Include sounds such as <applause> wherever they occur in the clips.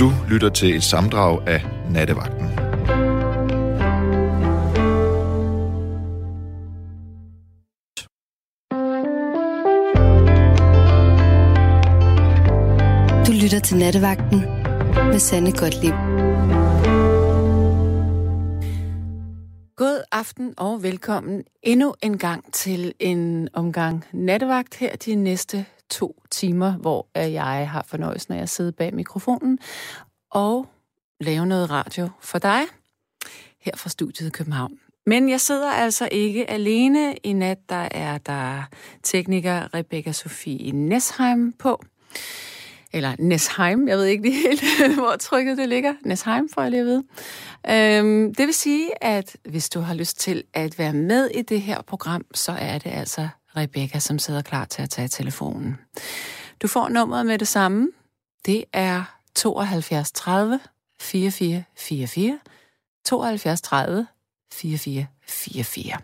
Du lytter til et samdrag af Nattevagten. Du lytter til Nattevagten med Sanne Godtlib. God aften og velkommen endnu en gang til en omgang nattevagt her de næste to timer, hvor jeg har fornøjelsen af at sidde bag mikrofonen og lave noget radio for dig her fra studiet i København. Men jeg sidder altså ikke alene. I nat der er der tekniker Rebecca Sofie Nesheim på. Eller Nesheim, jeg ved ikke lige helt, <laughs> hvor trykket det ligger. Nesheim får jeg lige at vide. Øhm, det vil sige, at hvis du har lyst til at være med i det her program, så er det altså Rebecca, som sidder klar til at tage telefonen. Du får nummeret med det samme. Det er 72 30 44 44. 72 30 44 44.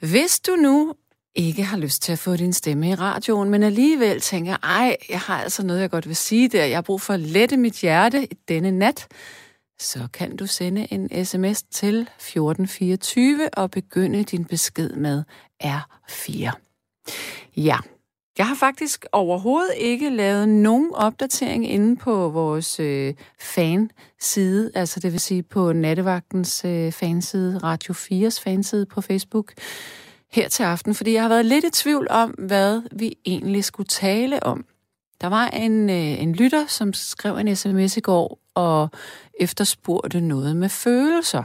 Hvis du nu ikke har lyst til at få din stemme i radioen, men alligevel tænker, ej, jeg har altså noget, jeg godt vil sige der. Jeg har brug for at lette mit hjerte i denne nat. Så kan du sende en sms til 1424 og begynde din besked med R4. Ja, jeg har faktisk overhovedet ikke lavet nogen opdatering inde på vores øh, fanside, altså det vil sige på Nattevagtens øh, fanside, Radio 4's fanside på Facebook her til aften, fordi jeg har været lidt i tvivl om, hvad vi egentlig skulle tale om. Der var en, øh, en lytter, som skrev en sms i går og efterspurgte noget med følelser.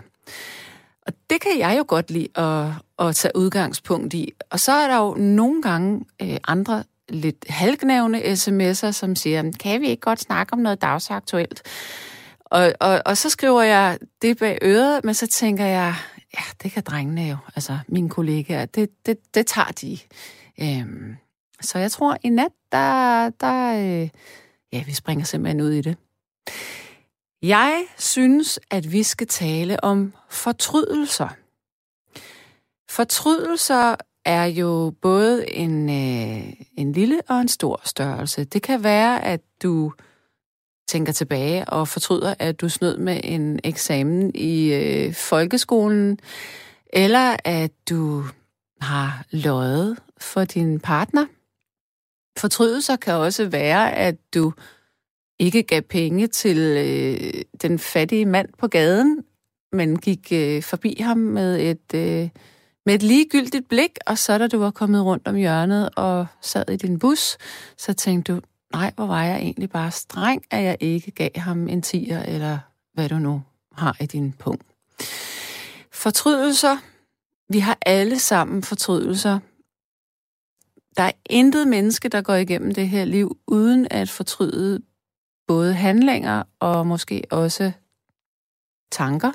Og det kan jeg jo godt lide at, at tage udgangspunkt i. Og så er der jo nogle gange øh, andre lidt halvgnævne sms'er, som siger, kan vi ikke godt snakke om noget dagsaktuelt? Og, og, og så skriver jeg det bag øret, men så tænker jeg, ja, det kan drengene jo, altså mine kollegaer, det, det, det tager de. Øhm, så jeg tror, i nat, der, der øh, ja, vi springer simpelthen ud i det. Jeg synes, at vi skal tale om fortrydelser. Fortrydelser er jo både en, øh, en lille og en stor størrelse. Det kan være, at du tænker tilbage og fortryder, at du snød med en eksamen i øh, folkeskolen, eller at du har løjet for din partner. Fortrydelser kan også være, at du ikke gav penge til øh, den fattige mand på gaden, men gik øh, forbi ham med et, øh, med et ligegyldigt blik, og så da du var kommet rundt om hjørnet og sad i din bus, så tænkte du, nej, hvor var jeg egentlig bare streng, at jeg ikke gav ham en tiger, eller hvad du nu har i din punkt. Fortrydelser. Vi har alle sammen fortrydelser. Der er intet menneske, der går igennem det her liv, uden at fortryde både handlinger og måske også tanker.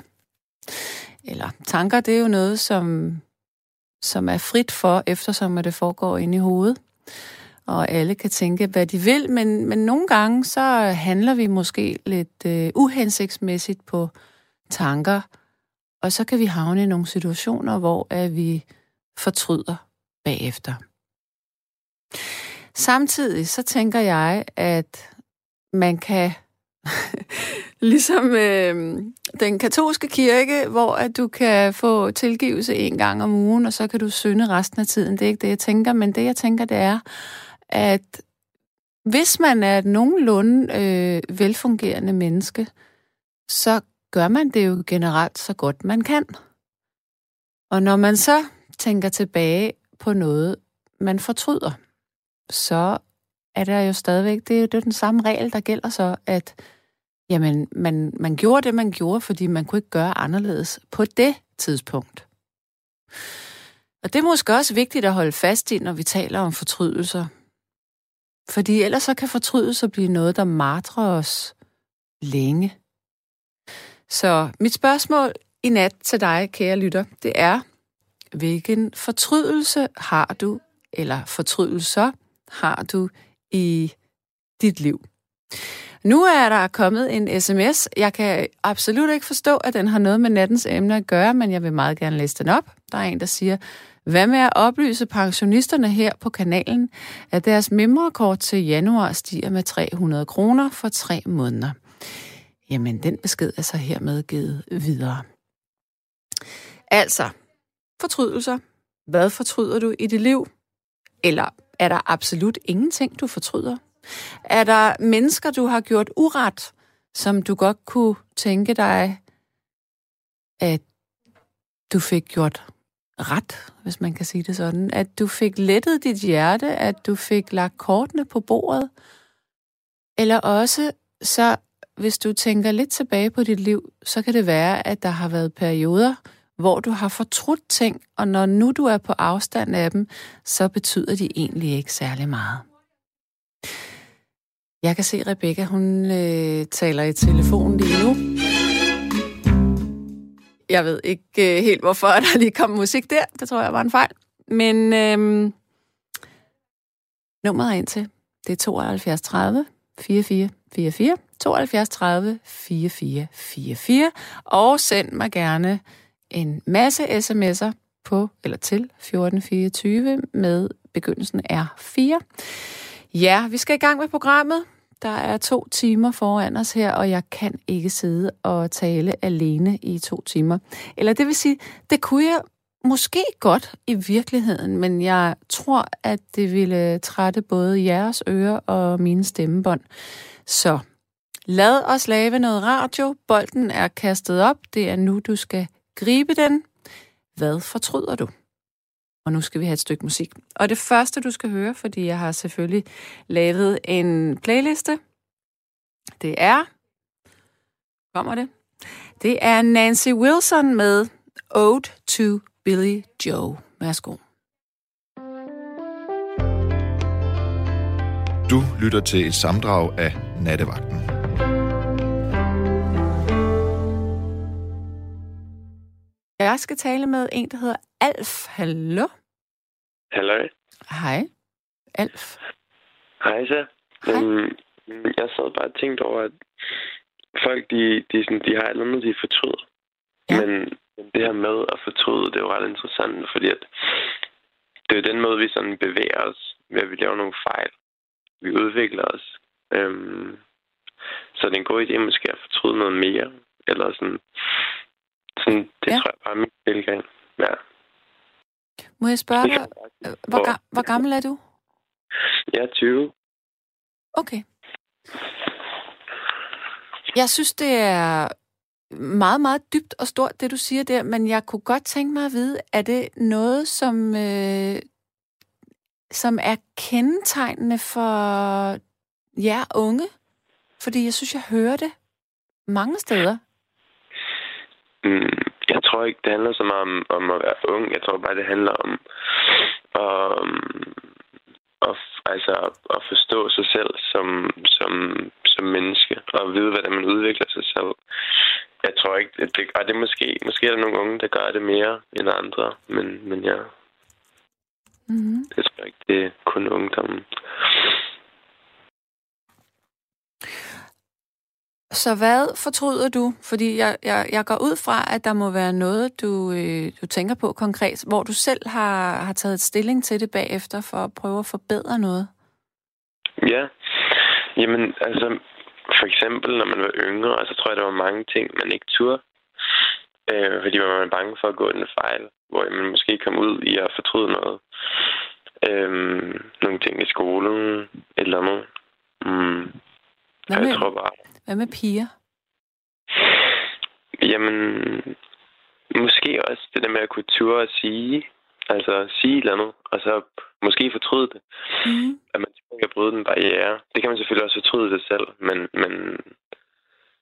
Eller tanker, det er jo noget, som, som er frit for, eftersom at det foregår inde i hovedet. Og alle kan tænke, hvad de vil, men, men nogle gange så handler vi måske lidt øh, uhensigtsmæssigt på tanker, og så kan vi havne i nogle situationer, hvor at vi fortryder bagefter. Samtidig så tænker jeg, at man kan, <laughs> ligesom øh, den katolske kirke, hvor at du kan få tilgivelse en gang om ugen, og så kan du synde resten af tiden. Det er ikke det, jeg tænker, men det, jeg tænker, det er, at hvis man er et nogenlunde øh, velfungerende menneske, så gør man det jo generelt så godt man kan. Og når man så tænker tilbage på noget, man fortryder, så er der jo stadigvæk, det er jo den samme regel, der gælder så, at jamen, man, man gjorde det, man gjorde, fordi man kunne ikke gøre anderledes på det tidspunkt. Og det er måske også vigtigt at holde fast i, når vi taler om fortrydelser. Fordi ellers så kan fortrydelser blive noget, der martrer os længe. Så mit spørgsmål i nat til dig, kære lytter, det er, hvilken fortrydelse har du, eller fortrydelser har du i dit liv. Nu er der kommet en sms. Jeg kan absolut ikke forstå, at den har noget med nattens emne at gøre, men jeg vil meget gerne læse den op. Der er en, der siger, Hvad med at oplyse pensionisterne her på kanalen, at deres memorkort til januar stiger med 300 kroner for tre måneder? Jamen, den besked er så hermed givet videre. Altså, fortrydelser. Hvad fortryder du i dit liv? Eller er der absolut ingenting, du fortryder? Er der mennesker, du har gjort uret, som du godt kunne tænke dig, at du fik gjort ret, hvis man kan sige det sådan. At du fik lettet dit hjerte, at du fik lagt kortene på bordet. Eller også, så hvis du tænker lidt tilbage på dit liv, så kan det være, at der har været perioder, hvor du har fortrudt ting, og når nu du er på afstand af dem, så betyder de egentlig ikke særlig meget. Jeg kan se, at Rebecca, hun øh, taler i telefonen lige nu. Jeg ved ikke øh, helt, hvorfor <laughs> der lige kom musik der. Det tror jeg var en fejl. Men øh, nummeret ind til, det er 72 30 44 44. 72 30 44 44. Og send mig gerne en masse sms'er på eller til 1424 med begyndelsen R4. Ja, vi skal i gang med programmet. Der er to timer foran os her, og jeg kan ikke sidde og tale alene i to timer. Eller det vil sige, det kunne jeg måske godt i virkeligheden, men jeg tror, at det ville trætte både jeres ører og mine stemmebånd. Så lad os lave noget radio. Bolden er kastet op. Det er nu, du skal gribe den. Hvad fortryder du? Og nu skal vi have et stykke musik. Og det første, du skal høre, fordi jeg har selvfølgelig lavet en playliste, det er... Kommer det? Det er Nancy Wilson med Ode to Billy Joe. Værsgo. Du lytter til et samdrag af Nattevagten. Jeg skal tale med en, der hedder Alf. Hallo? Hallo. Hej. Alf. Hej så. Hej. Um, jeg sad bare og tænkte over, at folk, de, de, sådan, de har et eller andet, de fortryder. Ja. Men, det her med at fortryde, det er jo ret interessant, fordi at det er jo den måde, vi sådan bevæger os, ved at vi laver nogle fejl. Vi udvikler os. Um, så det er en god idé måske at fortryde noget mere. Eller sådan, sådan det Ja. tror jeg bare er min tilgang. Ja. Må jeg spørge dig, øh, hvor, ga- hvor gammel er du? Jeg er 20. Okay. Jeg synes, det er meget, meget dybt og stort, det du siger der, men jeg kunne godt tænke mig at vide, er det noget, som, øh, som er kendetegnende for jer unge? Fordi jeg synes, jeg hører det mange steder. Mm, jeg tror ikke, det handler så meget om, om at være ung. Jeg tror bare, det handler om um, at, f- altså, at forstå sig selv som, som, som menneske, og vide, hvordan man udvikler sig selv. Jeg tror ikke, at det, det er måske, måske er der nogle unge, der gør det mere end andre, men, men ja, Mm-hmm. det tror jeg ikke, det er kun ungdommen. Så hvad fortryder du? Fordi jeg, jeg, jeg går ud fra, at der må være noget, du, øh, du tænker på konkret, hvor du selv har, har taget stilling til det bagefter for at prøve at forbedre noget. Ja, jamen altså, for eksempel, når man var yngre, så tror jeg, der var mange ting, man ikke turde. Øh, fordi man var bange for at gå en fejl, hvor man måske kom ud i at fortryde noget. Øh, nogle ting i skolen, et eller andet. Mm. Hvad Jeg tror bare, hvad med piger? jamen, måske også det der med at kunne ture at sige, altså sige et eller andet, og så måske fortryde det. Mm. at man kan bryde den barriere. Det kan man selvfølgelig også fortryde det selv, men, men,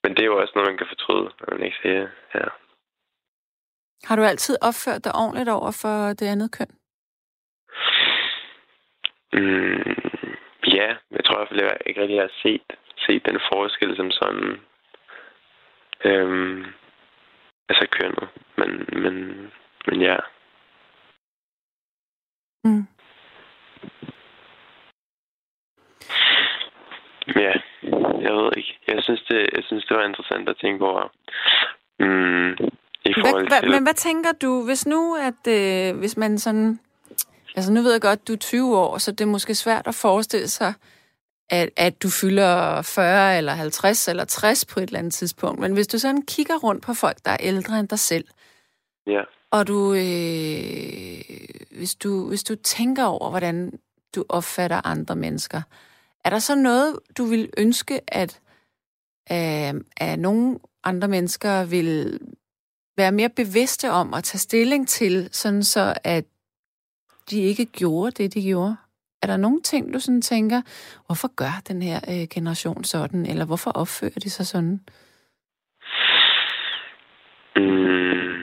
men det er jo også noget, man kan fortryde, når man ikke siger ja. Har du altid opført dig ordentligt over for det andet køn? Mm, ja, jeg tror i hvert fald, jeg ikke rigtig har set, set den forskel som sådan. Øhm, altså kønnet. Men, men, men ja. Mm. Ja, jeg ved ikke. Jeg synes, det, jeg synes, det var interessant at tænke over mm, i forhold Hvad, til... hvad, men hvad tænker du, hvis nu, at øh, hvis man sådan... Altså nu ved jeg godt, du er 20 år, så det er måske svært at forestille sig, at, at du fylder 40 eller 50 eller 60 på et eller andet tidspunkt. Men hvis du sådan kigger rundt på folk, der er ældre end dig selv, Ja. og du, øh, hvis, du, hvis du tænker over, hvordan du opfatter andre mennesker, er der så noget, du vil ønske, at, øh, at nogle andre mennesker vil være mere bevidste om at tage stilling til, sådan så at de ikke gjorde det, de gjorde? Er der nogle ting, du sådan tænker, hvorfor gør den her øh, generation sådan, eller hvorfor opfører de sig sådan? Mm.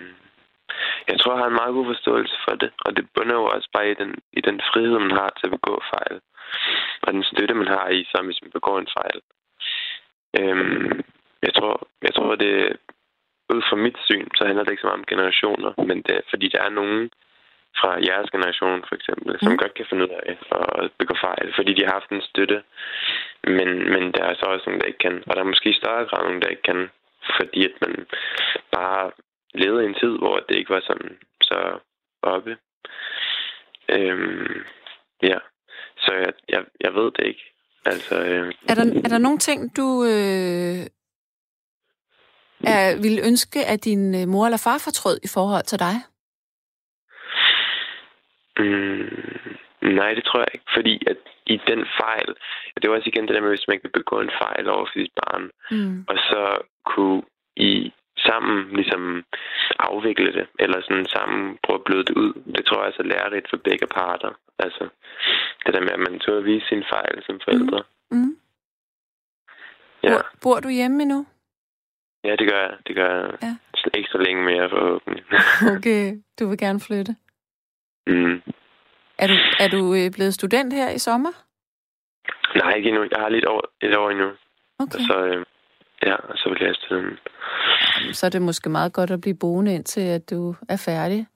Jeg tror, jeg har en meget god forståelse for det, og det bunder jo også bare i den, i den frihed, man har til at begå fejl, og den støtte, man har i sig, hvis man begår en fejl. Øhm, jeg tror, jeg tror, det ud fra mit syn, så handler det ikke så meget om generationer, men det er, fordi der er nogen fra jeres generation, for eksempel, som Mm. godt kan finde ud af at begå fejl, fordi de har haft en støtte, men, men der er så også nogen, der ikke kan, og der er måske i større grad nogen, der ikke kan, fordi at man bare levede i en tid, hvor det ikke var sådan så oppe. Øhm, ja, så jeg, jeg, jeg ved det ikke. Altså, øh, Er der, er der nogle ting, du øh, er, ville ønske, at din øh, mor eller far fortrød i forhold til dig? Mm, nej, det tror jeg ikke. Fordi at i den fejl, det er også igen det der med, hvis man kan begå en fejl over for sit barn, Mm. og så kunne I sammen ligesom afvikle det, eller sådan sammen prøve at bløde det ud. Det tror jeg er så lærerigt for begge parter. Altså, det der med, at man tør at vise sin fejl som forældre. Mm. Ja. Bor, bor du hjemme endnu? ja, det gør jeg. Det gør jeg. Ja. Ikke så længe mere, forhåbentlig. <laughs> Okay, du vil gerne flytte. Mm. Er du, er du øh, blevet student her i sommer? Nej, ikke endnu. Jeg har lidt over, et år endnu. Okay. Og så, øh, ja, og så vil jeg afsted. Så er det måske meget godt at blive boende indtil, at du er færdig.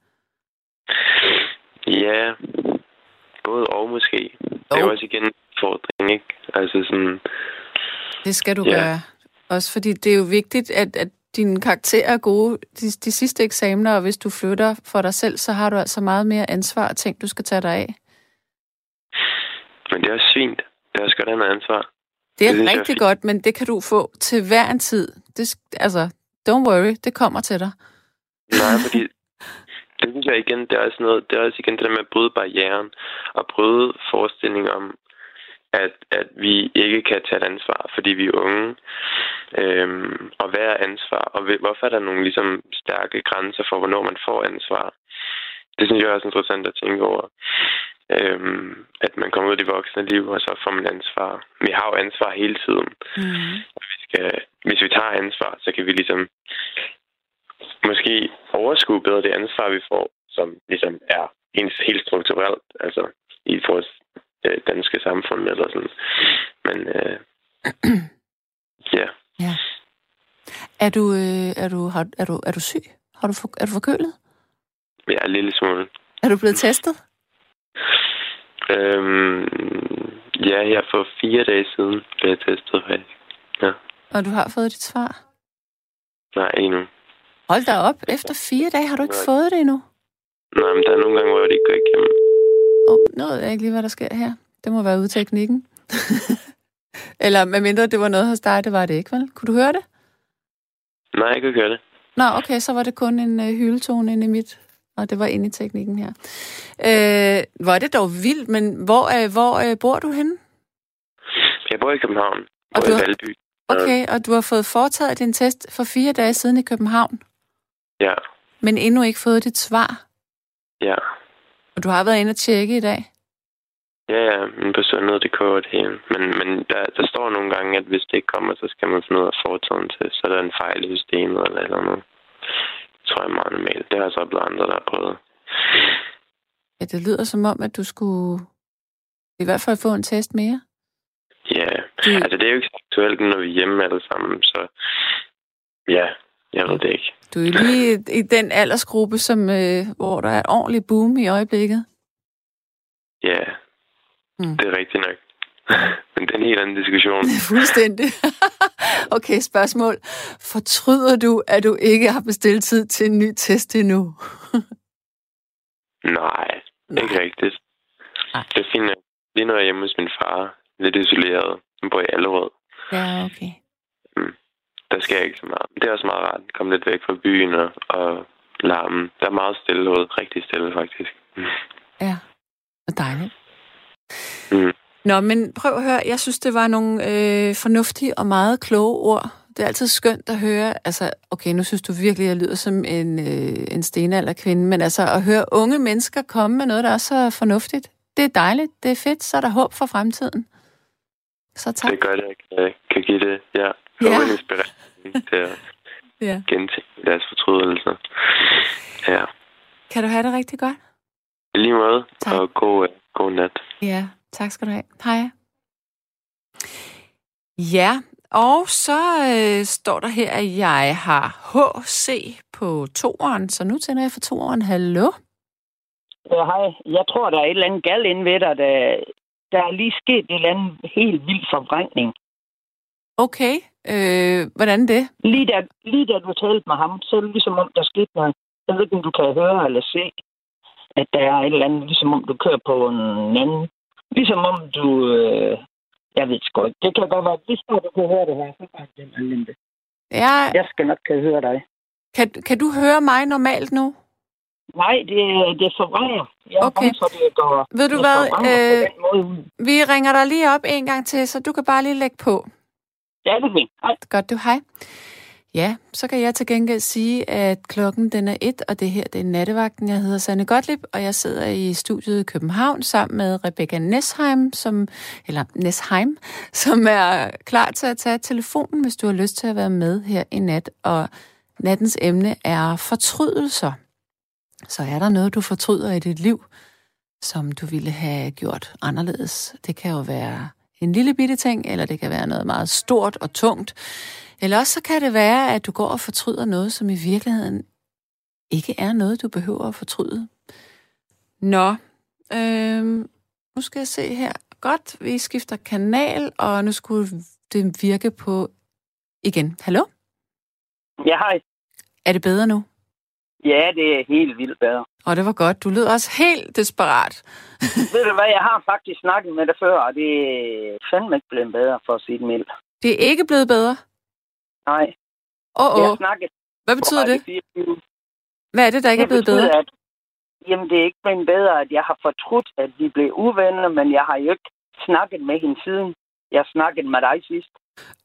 Ja, både og måske. Det er jo også igen en fordring, ikke? Altså sådan, Det skal du Ja. gøre. Også fordi det er jo vigtigt, at, at dine karakterer er gode de, de sidste eksamener, og hvis du flytter for dig selv, så har du altså meget mere ansvar og ting, du skal tage dig af. men det er også fint. Det er også godt at have noget ansvar. Det er Det er rigtig godt, men det kan du få til hver en tid. Det, altså, don't worry, det kommer til dig. Nej, fordi <laughs> det synes jeg igen, det er også noget, det er også igen det der med at bryde barrieren og bryde forestillingen om, at, at vi ikke kan tage et ansvar, fordi vi er unge, øhm, og hvad er ansvar, og ved- hvorfor er der nogle ligesom stærke grænser for, hvornår man får ansvar. Det synes jeg er også interessant at tænke over. Øhm, at man kommer ud i det voksne liv, og så får man ansvar. Vi har jo ansvar hele tiden. Mm. vi skal, hvis vi tager ansvar, så kan vi ligesom måske overskue bedre det ansvar, vi får, som ligesom er ens helt strukturelt, altså i vores øh, danske samfund eller sådan. Men øh, <clears throat> ja, Er du, øh, er du, har, er du, er du syg? Har du for, er du forkølet? jeg er en lille smule. Er du blevet testet? Øhm, ja, her for fire dage siden blev jeg testet faktisk. Og du har fået dit svar? Nej, ikke nu. Hold da op, efter fire dage har du ikke Nej. fået det endnu? Nej, men der er nogle gange, hvor det ikke går igennem. Oh, nu ved jeg ikke lige, hvad der sker her. Det må være ude i teknikken. <laughs> Eller medmindre det var noget hos dig, det var det ikke, vel? Kunne du høre det? Nej, jeg ikke høre det. Nå, okay, så var det kun en øh, hyletone inde i mit, og det var inde i teknikken her. Øh, er det dog vildt, men hvor, øh, hvor øh, bor du henne? Jeg bor i København. Og Bor du i Valby. Okay, og du har fået foretaget din test for fire dage siden i København, Ja, men endnu ikke fået dit svar. ja. Og du har været inde og tjekke i dag. Ja, ja, men på sundhed.dk og det hele. Men, men der, der står nogle gange, at hvis det ikke kommer, så skal man finde ud af foretagen til. Så er der en fejl i systemet eller eller andet. Det tror jeg er meget normalt. Det har så blevet andre, der har prøvet. Ja, det lyder som om, at du skulle i hvert fald få en test mere. Ja, Du, altså det er jo ikke aktuelt, når vi er hjemme alle sammen, så ja, jeg ved det ikke. du er lige i, i den aldersgruppe, som, øh, hvor der er et ordentligt boom i øjeblikket. Ja, Mm. det er rigtigt nok. <laughs> Men det er en helt anden diskussion. <laughs> Fuldstændig. <laughs> okay, spørgsmål. Fortryder du, at du ikke har bestilt tid til en ny test endnu? Nej, Nej, ikke rigtigt. Nej. Det er fint. Lige nu er jeg hjemme hos min far. Lidt isoleret. Han bor i Allerød. Ja, okay. Mm. Der sker ikke så meget. Det er også meget rart. Komme lidt væk fra byen og, og larmen. Der er meget stille ud. Rigtig stille, faktisk. Ja, og dejligt. Mm. Nå, men prøv at høre. Jeg synes, det var nogle øh, fornuftige og meget kloge ord. Det er altid skønt at høre, altså, okay, nu synes du virkelig, at jeg lyder som en, øh, en stenalderkvinde, men altså at høre unge mennesker komme med noget, der er så fornuftigt, det er dejligt, det er fedt, så er der håb for fremtiden. Så tak. Det gør det, jeg kan give det, ja. For ja. inspirering til at ja. gentænke deres fortrydelser. Ja. Kan du have det rigtig godt? I lige måde, tak. og god, uh, god nat. Ja, tak skal du have. Hej. Ja, og så øh, står der her, at jeg har HC på toeren, så nu tænder jeg for toeren. Hallo? Ja, hej. Jeg tror, der er et eller andet gal inde ved dig. Der, der er lige sket et eller andet helt vild forvrængning. Okay. Øh, hvordan det? Lige da, lige da du talte med ham, så er det ligesom om, der skete noget. Jeg ved ikke, om du kan høre eller se, at der er et eller andet, ligesom om du kører på en anden. Ligesom om du... Øh, jeg ved sgu ikke. Det kan godt være, hvis du kan høre det her, så bare det Linde. Ja. Jeg skal nok kan høre dig. Kan, kan du høre mig normalt nu? Nej, det, det forvrænger. Jeg okay. for, det går, Ved du hvad? Øh, vi ringer dig lige op en gang til, så du kan bare lige lægge på. Det er fint. Hej. Godt, du. Hej. Ja, så kan jeg til gengæld sige, at klokken den er et, og det her det er nattevagten. Jeg hedder Sanne Gottlieb, og jeg sidder i studiet i København sammen med Rebecca Nesheim, som, eller Nesheim, <laughs> som er klar til at tage telefonen, hvis du har lyst til at være med her i nat. Og nattens emne er fortrydelser. Så er der noget, du fortryder i dit liv, som du ville have gjort anderledes. Det kan jo være en lille bitte ting, eller det kan være noget meget stort og tungt. Eller også så kan det være, at du går og fortryder noget, som i virkeligheden ikke er noget, du behøver at fortryde. Nå, øhm, nu skal jeg se her. Godt, vi skifter kanal, og nu skulle det virke på igen. Hallo? Ja, hej. Er det bedre nu? Ja, det er helt vildt bedre. Og det var godt. Du lød også helt desperat. <laughs> Ved du hvad, jeg har faktisk snakket med dig før, og det er fandme ikke blevet bedre, for at sige det mildt. Det er ikke blevet bedre? Nej. Åh, oh, oh. Jeg snakket Hvad betyder det? 24. Hvad er det, der ikke det er blevet betyder, bedre? At, jamen, det er ikke blevet bedre, at jeg har fortrudt, at vi blev uvenner, men jeg har jo ikke snakket med hende siden. Jeg snakkede med dig sidst.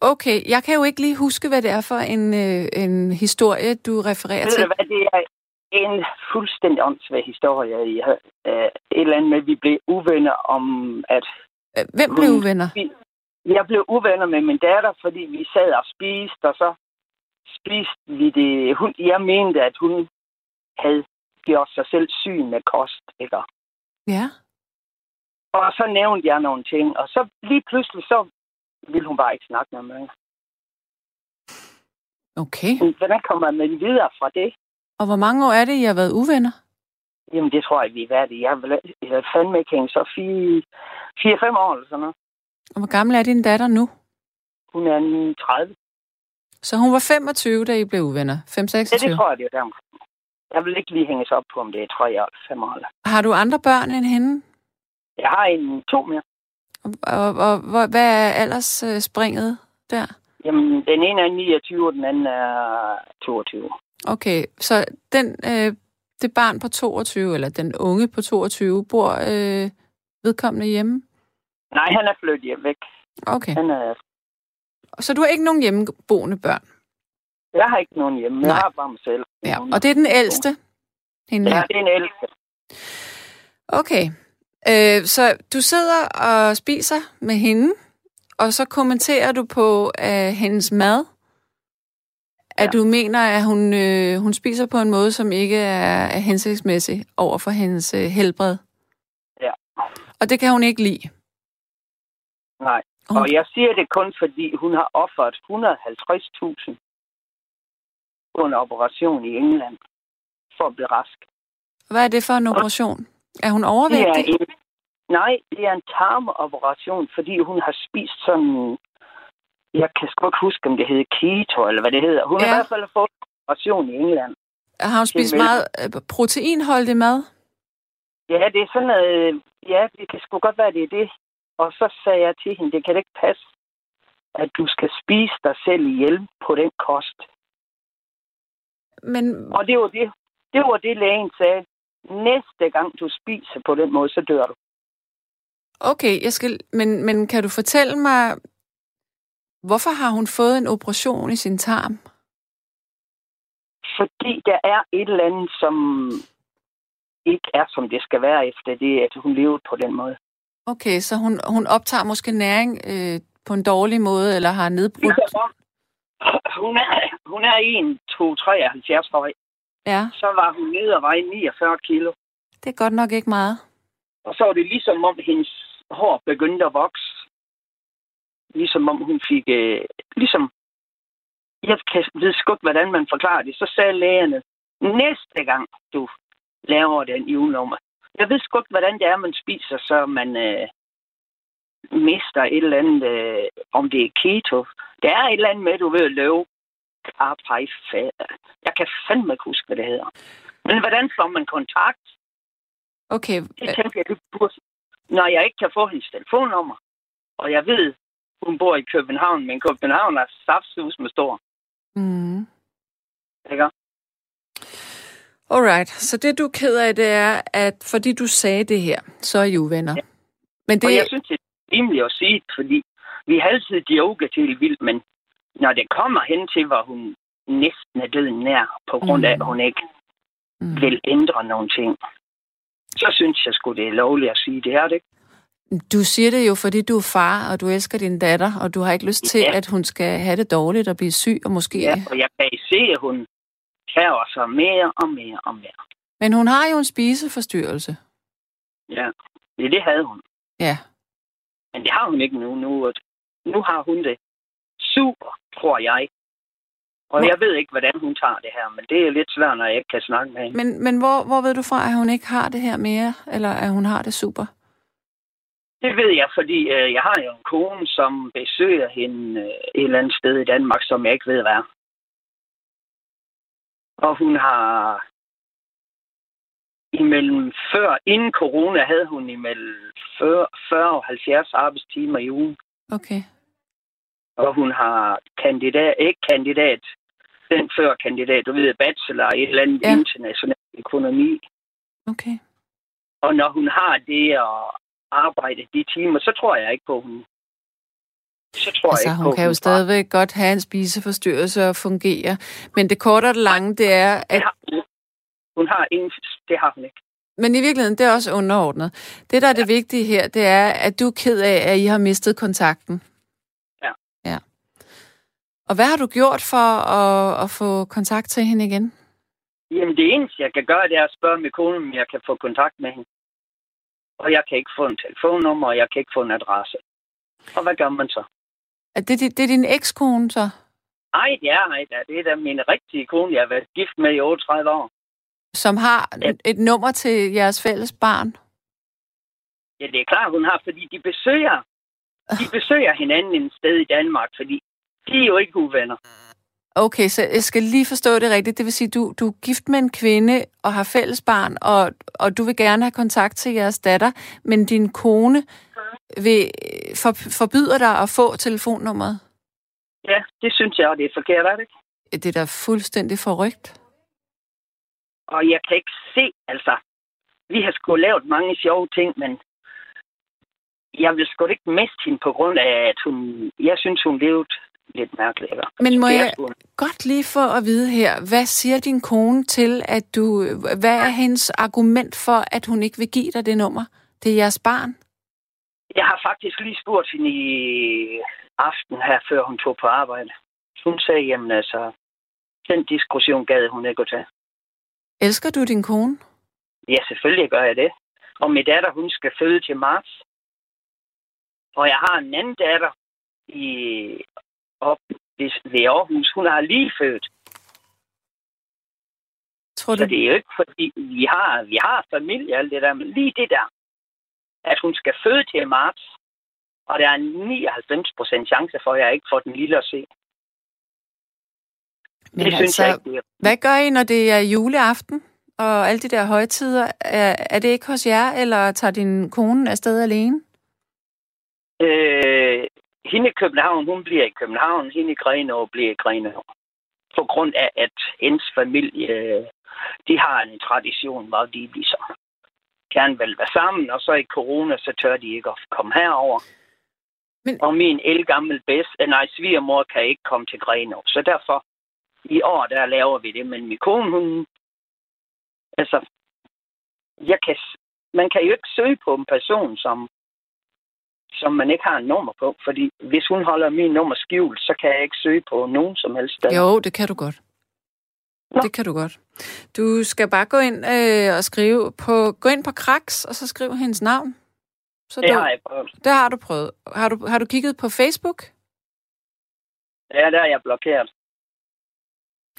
Okay, jeg kan jo ikke lige huske, hvad det er for en, øh, en historie, du refererer Ved til. Ved hvad, det er en fuldstændig åndssvag historie. Jeg, øh, et eller andet med, at vi blev uvenner om, at... Øh, hvem blev uvenner? Vi, jeg blev uvenner med min datter, fordi vi sad og spiste, og så spiste vi det. Hun, jeg mente, at hun havde gjort sig selv syg med kost, ikke? Ja. Og så nævnte jeg nogle ting, og så lige pludselig så ville hun bare ikke snakke med mig. Okay. Hvordan kommer man videre fra det? Og hvor mange år er det, I har været uvenner? Jamen, det tror jeg, vi er været Jeg har, jeg har fandme ikke hængt så 4-5 år eller sådan noget. Og hvor gammel er din datter nu? Hun er 30. Så hun var 25, da I blev uvenner? 5-26? Ja, det tror jeg, det er der. Jeg vil ikke lige hænges op på, om det er 3 eller 5 år. Har du andre børn end hende? Jeg har en to mere. Og, og, og, hvad er aldersspringet der? Jamen, den ene er 29, og den anden er 22. Okay, så den, øh, det barn på 22, eller den unge på 22, bor øh, vedkommende hjemme? Nej, han er flyttet hjem væk. Okay. Han er... Så du har ikke nogen hjemmeboende børn? Jeg har ikke nogen hjemme. Nej. Jeg har bare mig selv. Ja, og det er den ældste? Hende ja, det er den ældste. Okay. Øh, så du sidder og spiser med hende, og så kommenterer du på øh, hendes mad, at ja. du mener, at hun, øh, hun spiser på en måde, som ikke er, er hensigtsmæssig over for hendes øh, helbred. Ja. Og det kan hun ikke lide. Nej. Hun... Og jeg siger det kun, fordi hun har offeret 150.000 på en operation i England for at blive rask. Hvad er det for en operation? Er hun overvægtig? Det er en, Nej, det er en tarmoperation, fordi hun har spist sådan... Jeg kan sgu ikke huske, om det hedder keto, eller hvad det hedder. Hun ja. har i hvert fald fået en operation i England. Har hun spist meget øh, proteinholdig mad? Ja, det er sådan noget... Ja, det kan sgu godt være, det er det. Og så sagde jeg til hende, det kan da ikke passe, at du skal spise dig selv ihjel på den kost. Men, Og det var det, det, var det lægen sagde. Næste gang du spiser på den måde, så dør du. okay, jeg skal, men, men kan du fortælle mig, hvorfor har hun fået en operation i sin tarm? Fordi der er et eller andet, som ikke er, som det skal være efter det, at hun levede på den måde. Okay, så hun, hun optager måske næring øh, på en dårlig måde, eller har nedbrudt... Hun er, hun er 1, 2, 73 høj. Ja, Så var hun nede og veje 49 kilo. det er godt nok ikke meget. Og så var det ligesom om hendes hår begyndte at vokse. Ligesom om hun fik... Øh, ligesom... Jeg kan, ved sgu ikke, hvordan man forklarer det. Så sagde lægerne, næste gang du laver den julenummer. Jeg ved sgu ikke, hvordan det er, man spiser, så man øh, mister et eller andet, øh, om det er keto. Der er et eller andet med, du ved, løv, carpej, Jeg kan fandme ikke huske, hvad det hedder. Men hvordan får man kontakt? Okay, Det tænker jeg, det burde... Når jeg ikke kan få hendes telefonnummer, og jeg ved, hun bor i København, men København er saftsus med stor. mm. Ikke? Alright, så det du er ked af, det er, at fordi du sagde det her, så er I uvenner. Ja. Men det, Og jeg synes, det er rimeligt at sige fordi vi har altid joket helt vildt, men når det kommer hen til, hvor hun næsten er døden nær, på grund af, Mm. at hun ikke mm. vil ændre nogle ting, så synes jeg sgu, det er lovligt at sige det, er det? Du siger det jo, fordi du er far, og du elsker din datter, og du har ikke lyst til, Ja. at hun skal have det dårligt og blive syg, og måske... Ja, og jeg kan se, at hun kræver sig mere og mere og mere. Men hun har jo en spiseforstyrrelse. Ja, det, det havde hun. Ja. Men det har hun ikke nu. Nu, nu har hun det super, tror jeg. Og Hvor- jeg ved ikke, hvordan hun tager det her, men det er lidt svært, når jeg ikke kan snakke med hende. Men, men hvor, hvor ved du fra, at hun ikke har det her mere, eller at hun har det super? Det ved jeg, fordi øh, jeg har jo en kone, som besøger hende øh, et eller andet sted i Danmark, som jeg ikke ved, hvad er. Og hun har imellem før, inden corona, havde hun imellem 40, 40 og 70 arbejdstimer i ugen. Okay. Og hun har kandidat, ikke kandidat, den før kandidat, du ved, bachelor i et eller andet Ja. ja. international økonomi. Okay. Og når hun har det og arbejde de timer, så tror jeg ikke på, hun... Så tror Altså, jeg ikke hun på, kan jo stadigvæk godt have en spiseforstyrrelse og fungere. Men det korte og det lange, det er, Det at... har, hun. hun har ingen... Det har hun ikke. Men i virkeligheden, det er også underordnet. Det, der er det vigtige her, det er, at du er ked af, at I har mistet kontakten. Og hvad har du gjort for at, at få kontakt til hende igen? Jamen, det eneste, jeg kan gøre, det er at spørge min kone, om jeg kan få kontakt med hende. Og jeg kan ikke få en telefonnummer, og jeg kan ikke få en adresse. Og hvad gør man så? Er det, det, det er din ekskone, så? Ej, det er ej, da. det er da min rigtige kone, jeg har været gift med i 38 år. Som har Ja. et nummer til jeres fælles barn? Ja, det er klart, hun har, fordi de besøger, de besøger hinanden et sted i Danmark, fordi de er jo ikke uvenner. Okay, så jeg skal lige forstå det rigtigt. Det vil sige, du, du er gift med en kvinde og har fælles barn, og, og du vil gerne have kontakt til jeres datter, men din kone vil, for, forbyder dig at få telefonnummeret. Ja, det synes jeg, og det er forkert, er det ikke? Det er da fuldstændig forrygt. Og jeg kan ikke se, altså, vi har sgu lavet mange sjove ting, men jeg vil sgu ikke miste hende på grund af, at hun, jeg synes, hun levede lidt mærkeligt. Eller? Men må jeg godt lige få at vide her, hvad siger din kone til, at du, hvad er hendes argument for, at hun ikke vil give dig det nummer? Det er jeres barn. Jeg har faktisk lige spurgt hende i aften her, før hun tog på arbejde. Hun sagde, jamen altså, den diskussion gad hun ikke at tage. Elsker du din kone? Ja, selvfølgelig gør jeg det. Og min datter, hun skal føde til marts. Og jeg har en anden datter i op ved- Aarhus. Hun har lige født. Tror du, Så det er jo ikke fordi, vi har, vi har familie og alt det der, men lige det der, at hun skal føde til marts, og der er 99 procent chance for, at jeg ikke får den lille at se. Men det altså, synes jeg ikke, det er. hvad gør I, når det er juleaften og alle de der højtider? Er, er det ikke hos jer, eller tager din kone afsted alene? Øh, hende i København, hun bliver i København. Hende i Grenaa bliver i Grenaa. På grund af, at hendes familie, de har en tradition, hvor de ligesom gerne vil være sammen, og så i corona, så tør de ikke at komme herover. Men... Og min elgammel bedst, eh, nej, svigermor kan ikke komme til Grenaa. Så derfor, i år, der laver vi det. Men min kone, hun... Altså, jeg kan, man kan jo ikke søge på en person, som, som man ikke har en nummer på. Fordi hvis hun holder min nummer skjult, så kan jeg ikke søge på nogen som helst sted. Jo, det kan du godt. Nå. Det kan du godt. Du skal bare gå ind øh, og skrive på, gå ind på Kraks, og så skriv hendes navn. Så det du, har jeg prøvet. Det har du prøvet. Har du, har du kigget på Facebook? Ja, der er jeg blokeret.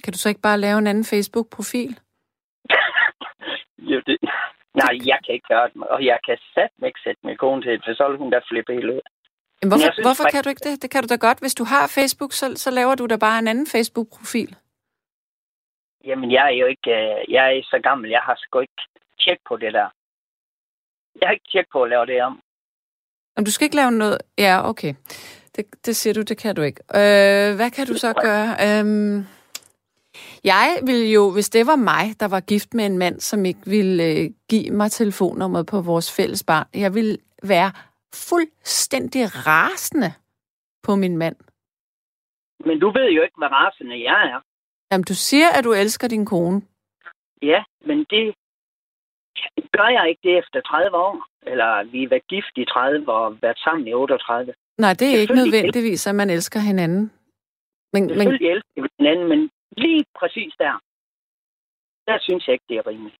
Kan du så ikke bare lave en anden Facebook-profil? <laughs> jo, det... Nej, jeg kan ikke gøre det, og jeg kan satme ikke sætte min kone til for så vil hun da flippe helt ud. Men hvorfor, synes, hvorfor kan du ikke det? Det kan du da godt. Hvis du har Facebook, så, så laver du da bare en anden Facebook-profil. Jamen, jeg er jo ikke... Øh, jeg er så gammel, jeg har sgu ikke tjek på det der. Jeg har ikke tjek på at lave det om. Om du skal ikke lave noget... Ja, okay. Det, det siger du, det kan du ikke. Øh, hvad kan du så gøre? Øhm, jeg vil jo, hvis det var mig, der var gift med en mand, som ikke ville øh, give mig telefonnummeret på vores fælles barn, jeg ville være fuldstændig rasende på min mand. Men du ved jo ikke, hvad rasende jeg er. Jamen, du siger, at du elsker din kone. Ja, men det gør jeg ikke det efter 30 år. Eller vi har været gift i 30 og været sammen i 38. Nej, det er ikke nødvendigvis, at man elsker hinanden. Men, Selvfølgelig men... elsker vi hinanden, men lige præcis der, der synes jeg ikke, det er rimeligt.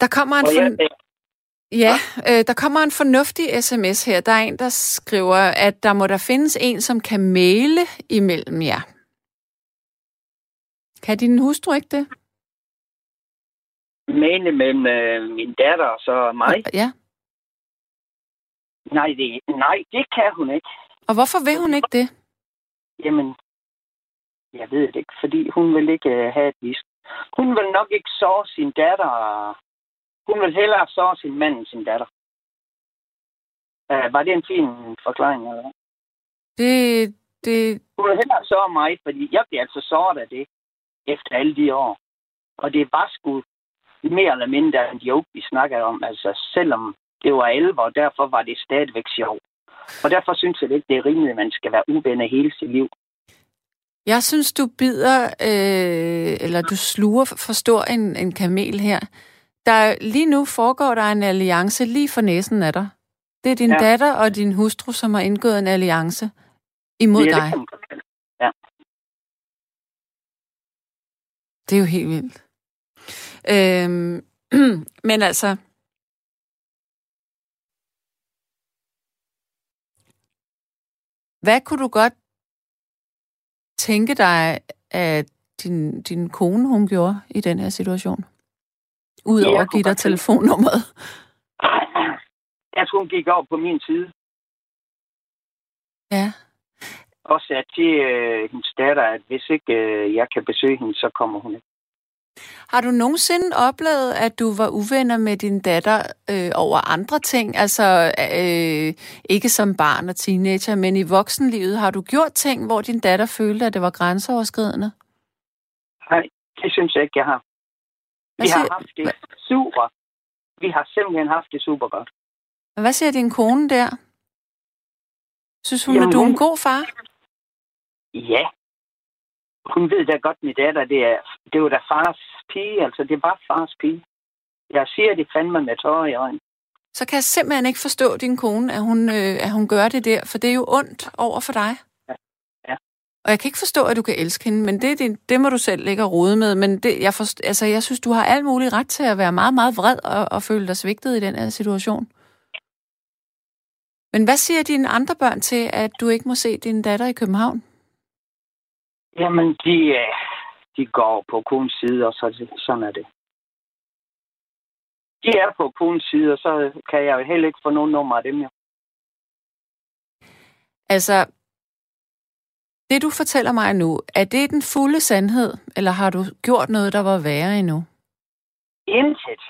Der kommer en... For... Ja, øh, der kommer en fornuftig sms her. Der er en, der skriver, at der må der findes en, som kan male imellem jer. Kan din hustru ikke det? Male mellem øh, min datter og så mig? Ja. Nej det, nej, det kan hun ikke. Og hvorfor vil hun ikke det? Jamen, jeg ved det ikke, fordi hun vil ikke uh, have et vis. Hun vil nok ikke så sin datter hun vil hellere så sin mand end sin datter. Uh, var det en fin forklaring, eller hvad? Det, det... Hun vil hellere så mig, fordi jeg bliver altså såret af det efter alle de år. Og det var sgu mere eller mindre en joke, vi snakkede om. Altså, selvom det var 11 år, derfor var det stadigvæk sjovt. Og derfor synes jeg ikke, det er rimeligt, at man skal være uvenner hele sit liv. Jeg synes, du bider, øh, eller du sluger for stor en, en kamel her. Der, lige nu foregår der en alliance lige for næsen af dig. Det er din ja. datter og din hustru, som har indgået en alliance imod ja, dig. Ja. Det er jo helt vildt. Øhm, <clears throat> men altså, hvad kunne du godt tænke dig, at din, din kone hun gjorde i den her situation? Udover at give dig telefonnummeret? Jeg tror, hun gik over på min side. Ja. Og sagde til øh, hendes datter, at hvis ikke øh, jeg kan besøge hende, så kommer hun ikke. Har du nogensinde oplevet, at du var uvenner med din datter øh, over andre ting? Altså øh, ikke som barn og teenager, men i voksenlivet. Har du gjort ting, hvor din datter følte, at det var grænseoverskridende? Nej, det synes jeg ikke, jeg har. Vi siger... har haft det super. Vi har simpelthen haft det super godt. Hvad siger din kone der? Synes hun, Jamen, at du er en god far? Ja. Hun ved da godt, min datter, det er, det var da fars pige. Altså, det var fars pige. Jeg siger det fandme med tårer i øjnene. Så kan jeg simpelthen ikke forstå din kone, at hun, øh, at hun gør det der, for det er jo ondt over for dig. Og jeg kan ikke forstå, at du kan elske hende, men det, det, det må du selv lægge og rode med. Men det, jeg, forst, altså, jeg synes, du har alt muligt ret til at være meget, meget vred og, og føle dig svigtet i den her situation. Men hvad siger dine andre børn til, at du ikke må se din datter i København? Jamen, de, øh, de går på kunens side, og så, sådan er det. de er på konens side, og så kan jeg jo heller ikke få nogen nummer af dem, jo. Altså, det du fortæller mig nu, er det den fulde sandhed, eller har du gjort noget, der var værre endnu? Intet.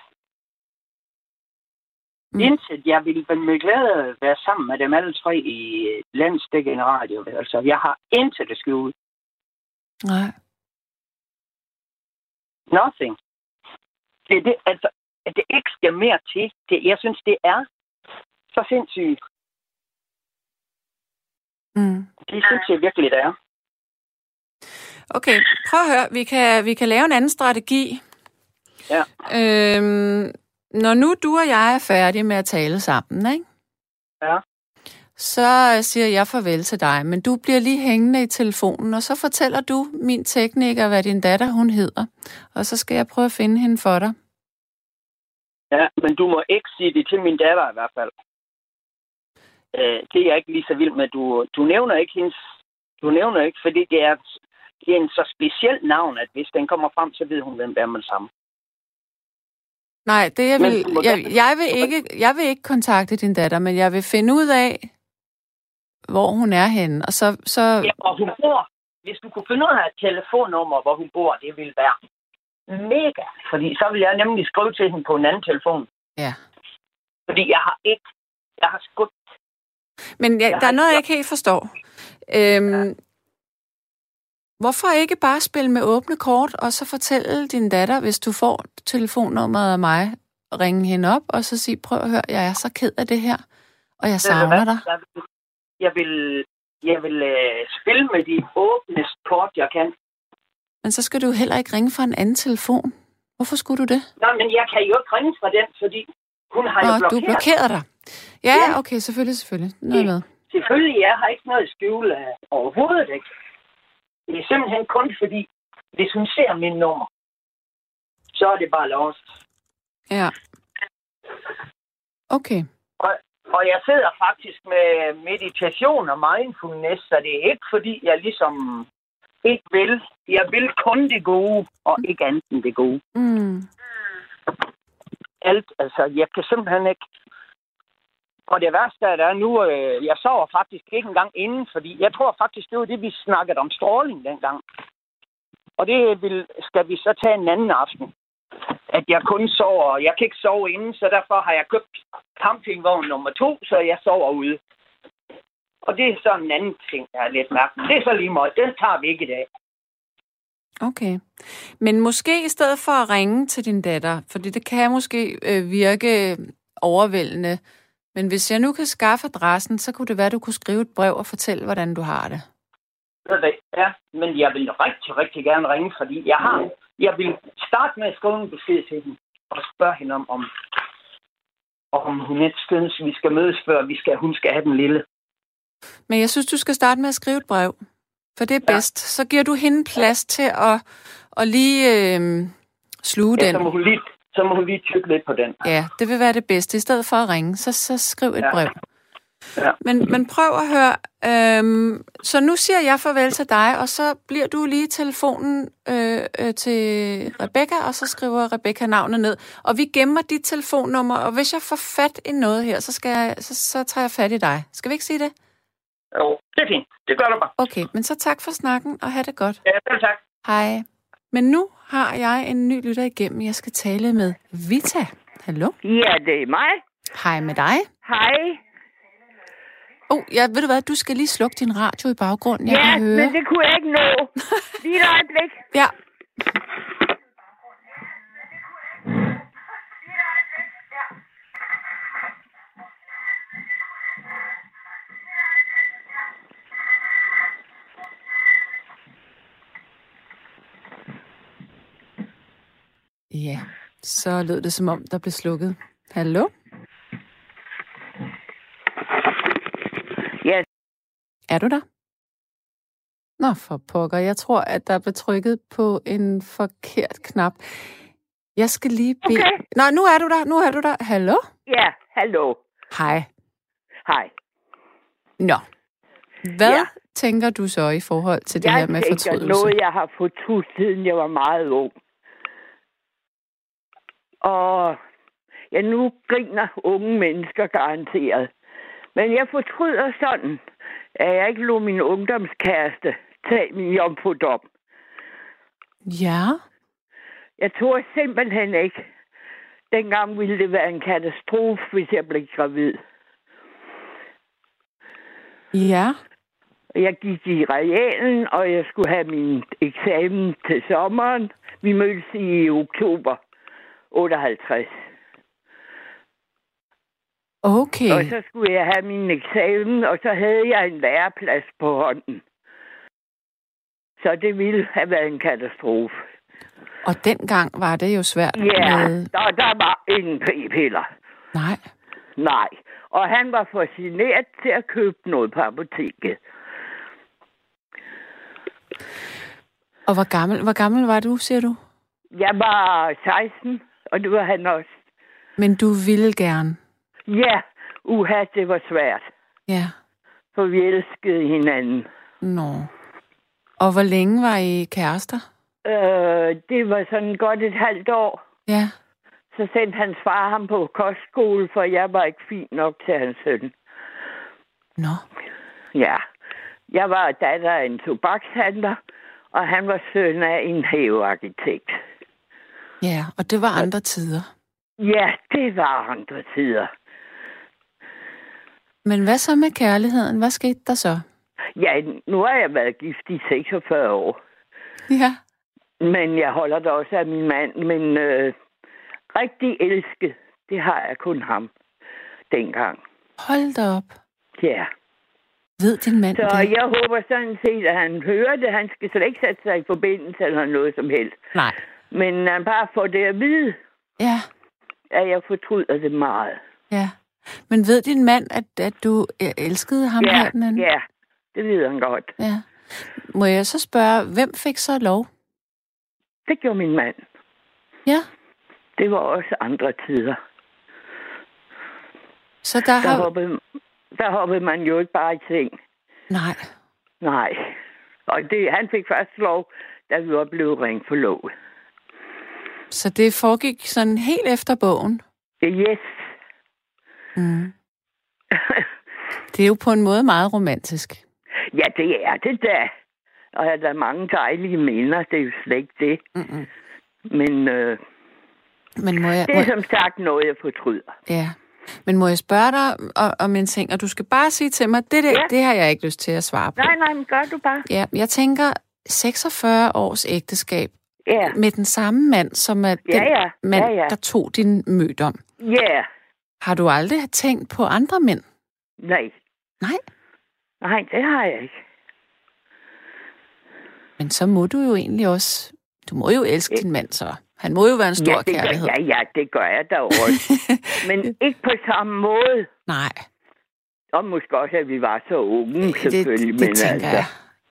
Mm. Intet. Jeg ville med glæde være sammen med dem alle tre i landstækkende radio. Altså, jeg har intet at skjule. Nej. Nothing. Det er det, altså, at det ikke skal mere til. Det, jeg synes, det er så sindssygt. Mm. Det synes jeg virkelig, det er. Okay, prøv at høre. Vi kan, vi kan lave en anden strategi. Ja. Øhm, når nu du og jeg er færdige med at tale sammen, ikke? Ja. Så siger jeg farvel til dig, men du bliver lige hængende i telefonen, og så fortæller du min tekniker, hvad din datter hun hedder, og så skal jeg prøve at finde hende for dig. Ja, men du må ikke sige det til min datter i hvert fald. Øh, det er jeg ikke lige så vild med. Du, du nævner ikke hendes... Du nævner ikke, fordi det er, det er en så speciel navn, at hvis den kommer frem, så ved hun, hvem det er med det samme. Nej, det jeg vil, jeg, jeg, vil ikke, jeg vil ikke kontakte din datter, men jeg vil finde ud af, hvor hun er henne, og så, så Ja, og hun bor... Hvis du kunne finde ud af et telefonnummer, hvor hun bor, det ville være mega. Fordi så vil jeg nemlig skrive til hende på en anden telefon. ja. Fordi jeg har ikke... Jeg har skudt... Men ja, Jeg der er noget, jeg ikke helt forstår. Øhm, Hvorfor ikke bare spille med åbne kort, og så fortælle din datter, hvis du får telefonnummeret af mig, ringe hende op, og så sige, prøv at høre, jeg er så ked af det her, og jeg savner dig. Jeg vil, jeg vil, øh, spille med de åbneste kort, jeg kan. Men så skal du heller ikke ringe fra en anden telefon. Hvorfor skulle du det? Nå, men jeg kan jo ikke ringe fra den, fordi hun har jo Nå, blokeret. du blokerede dig. Ja, Ja. okay, selvfølgelig, selvfølgelig. Noget med. Selvfølgelig, jeg har ikke noget at skjule af overhovedet ikke. Det er simpelthen kun fordi, hvis hun ser min nummer, så er det bare lost. Ja. Okay. Og, og jeg sidder faktisk med meditation og mindfulness, så det er ikke fordi, jeg ligesom ikke vil. Jeg vil kun det gode, og ikke andet end det gode. Mm. alt. Altså, jeg kan simpelthen ikke... Og det værste er, der er nu, øh, jeg sover faktisk ikke engang inden, fordi jeg tror faktisk, det var det, vi snakkede om stråling dengang. Og det vil, skal vi så tage en anden aften. At jeg kun sover, jeg kan ikke sove inden, så derfor har jeg købt campingvogn nummer to, så jeg sover ude. Og det er så en anden ting, der er lidt mærkeligt. Det er så lige meget. Den tager vi ikke i dag. Okay. Men måske i stedet for at ringe til din datter, fordi det kan måske øh, virke overvældende, men hvis jeg nu kan skaffe adressen, så kunne det være, at du kunne skrive et brev og fortælle, hvordan du har det. Ja, men jeg vil rigtig, rigtig gerne ringe, fordi jeg har... Jeg vil starte med at skrive en besked til hende og spørge hende om, om, om hun ikke synes, vi skal mødes, før vi skal, hun skal have den lille. Men jeg synes, du skal starte med at skrive et brev, for det er Ja. bedst. Så giver du hende plads til at, at lige øh, sluge Ja, så, må den. hun lige, så må hun lige tykke lidt på den. Ja, det vil være det bedste. I stedet for at ringe, så, så skriv et Ja. brev. Ja. Men, men prøv at høre. Øhm, så nu siger jeg farvel til dig, og så bliver du lige i telefonen øh, øh, til Rebecca, og så skriver Rebecca navnet ned. Og vi gemmer dit telefonnummer, og hvis jeg får fat i noget her, så, skal jeg, så, så tager jeg fat i dig. Skal vi ikke sige det? Jo, det er fint. Det gør du bare. Okay, men så tak for snakken, og have det godt. Ja, selv tak. Hej. Men nu har jeg en ny lytter igennem. Jeg skal tale med Vita. Hallo? Ja, det er mig. Hej med dig. Hej. Oh, ja, ved du hvad, du skal lige slukke din radio i baggrunden. Jeg ja, kan høre. men det kunne jeg ikke nå. Lige et øjeblik. Ja. Ja, så lød det som om, der blev slukket. Hallo? Ja. Er du der? Nå, for pokker. Jeg tror, at der blev trykket på en forkert knap. Jeg skal lige bede... Okay. Nå, nu er du der. Nu er du der. Hallo? Ja, hallo. Hej. Hej. Nå. Hvad ja. Tænker du så i forhold til det jeg her med tænker fortrydelse? noget, jeg har fortrudt, siden jeg var meget ung. Og Ja, nu griner unge mennesker garanteret. Men jeg fortryder sådan, at jeg ikke lå min ungdomskæreste tage min jomfrudom. Ja. Jeg tror simpelthen ikke. Dengang ville det være en katastrofe, hvis jeg blev gravid. Ja. Jeg gik i realen, og jeg skulle have min eksamen til sommeren. Vi mødtes i oktober 58. Okay. Og så skulle jeg have min eksamen, og så havde jeg en læreplads på hånden. Så det ville have været en katastrofe. Og dengang var det jo svært Ja, med... der, der var ingen p-piller. Nej. Nej. Og han var for generet til at købe noget på apoteket. Og hvor gammel, hvor gammel var du, siger du? Jeg var 16, og det var han også. Men du ville gerne. Ja, uha, det var svært, Ja. for vi elskede hinanden. Nå. Og hvor længe var I kærester? Øh, det var sådan godt et halvt år. Ja. Så sendte hans far ham på kostskole, for jeg var ikke fin nok til hans søn. Nå. Ja. Jeg var datter af en tobakshandler, og han var søn af en havearkitekt. Ja, og det var andre tider. Ja, det var andre tider. Men hvad så med kærligheden? Hvad skete der så? Ja, nu har jeg været gift i 46 år. Ja. Men jeg holder da også af min mand. Men øh, rigtig elsket, det har jeg kun ham dengang. Hold da op. Ja. Ved din mand Så det? jeg håber sådan set, at han hører det. Han skal slet ikke sætte sig i forbindelse eller noget som helst. Nej. Men han bare får det at vide, Ja, at jeg fortryder det meget. ja. Men ved din mand, at, at du elskede ham ja, her den anden? ja, det ved han godt. ja. Må jeg så spørge, hvem fik så lov? Det gjorde min mand. Ja. Det var også andre tider. Så der Der har... hoppede, der hoppede man jo ikke bare i ting. Nej. Nej. Og det, han fik først lov, da vi var blevet ringt for lov. Så det foregik sådan helt efter bogen? Yes. Mm. Det er jo på en måde meget romantisk. ja, det er det da. Og har da mange dejlige minder, det er jo slet ikke det. Mm-mm. Men øh, Men må jeg, det må, er som sagt noget, jeg fortryder. ja. Men må jeg spørge dig om en ting, og du skal bare sige til mig, det, der, Ja. det har jeg ikke lyst til at svare på. Nej, nej, men gør du bare. Ja, jeg tænker 46 års ægteskab Ja, med den samme mand, som er Ja, den ja. mand, Ja, ja. der tog din mødom. ja. Har du aldrig tænkt på andre mænd? Nej, Nej. nej, det har jeg ikke. Men så må du jo egentlig også... Du må jo elske din mand så. Han må jo være en stor ja, det kærlighed. Gør, ja, ja, det gør jeg da også. <laughs> Men ikke på samme måde. Nej, Og måske også, at vi var så unge, det, selvfølgelig. det men tænker altså, jeg.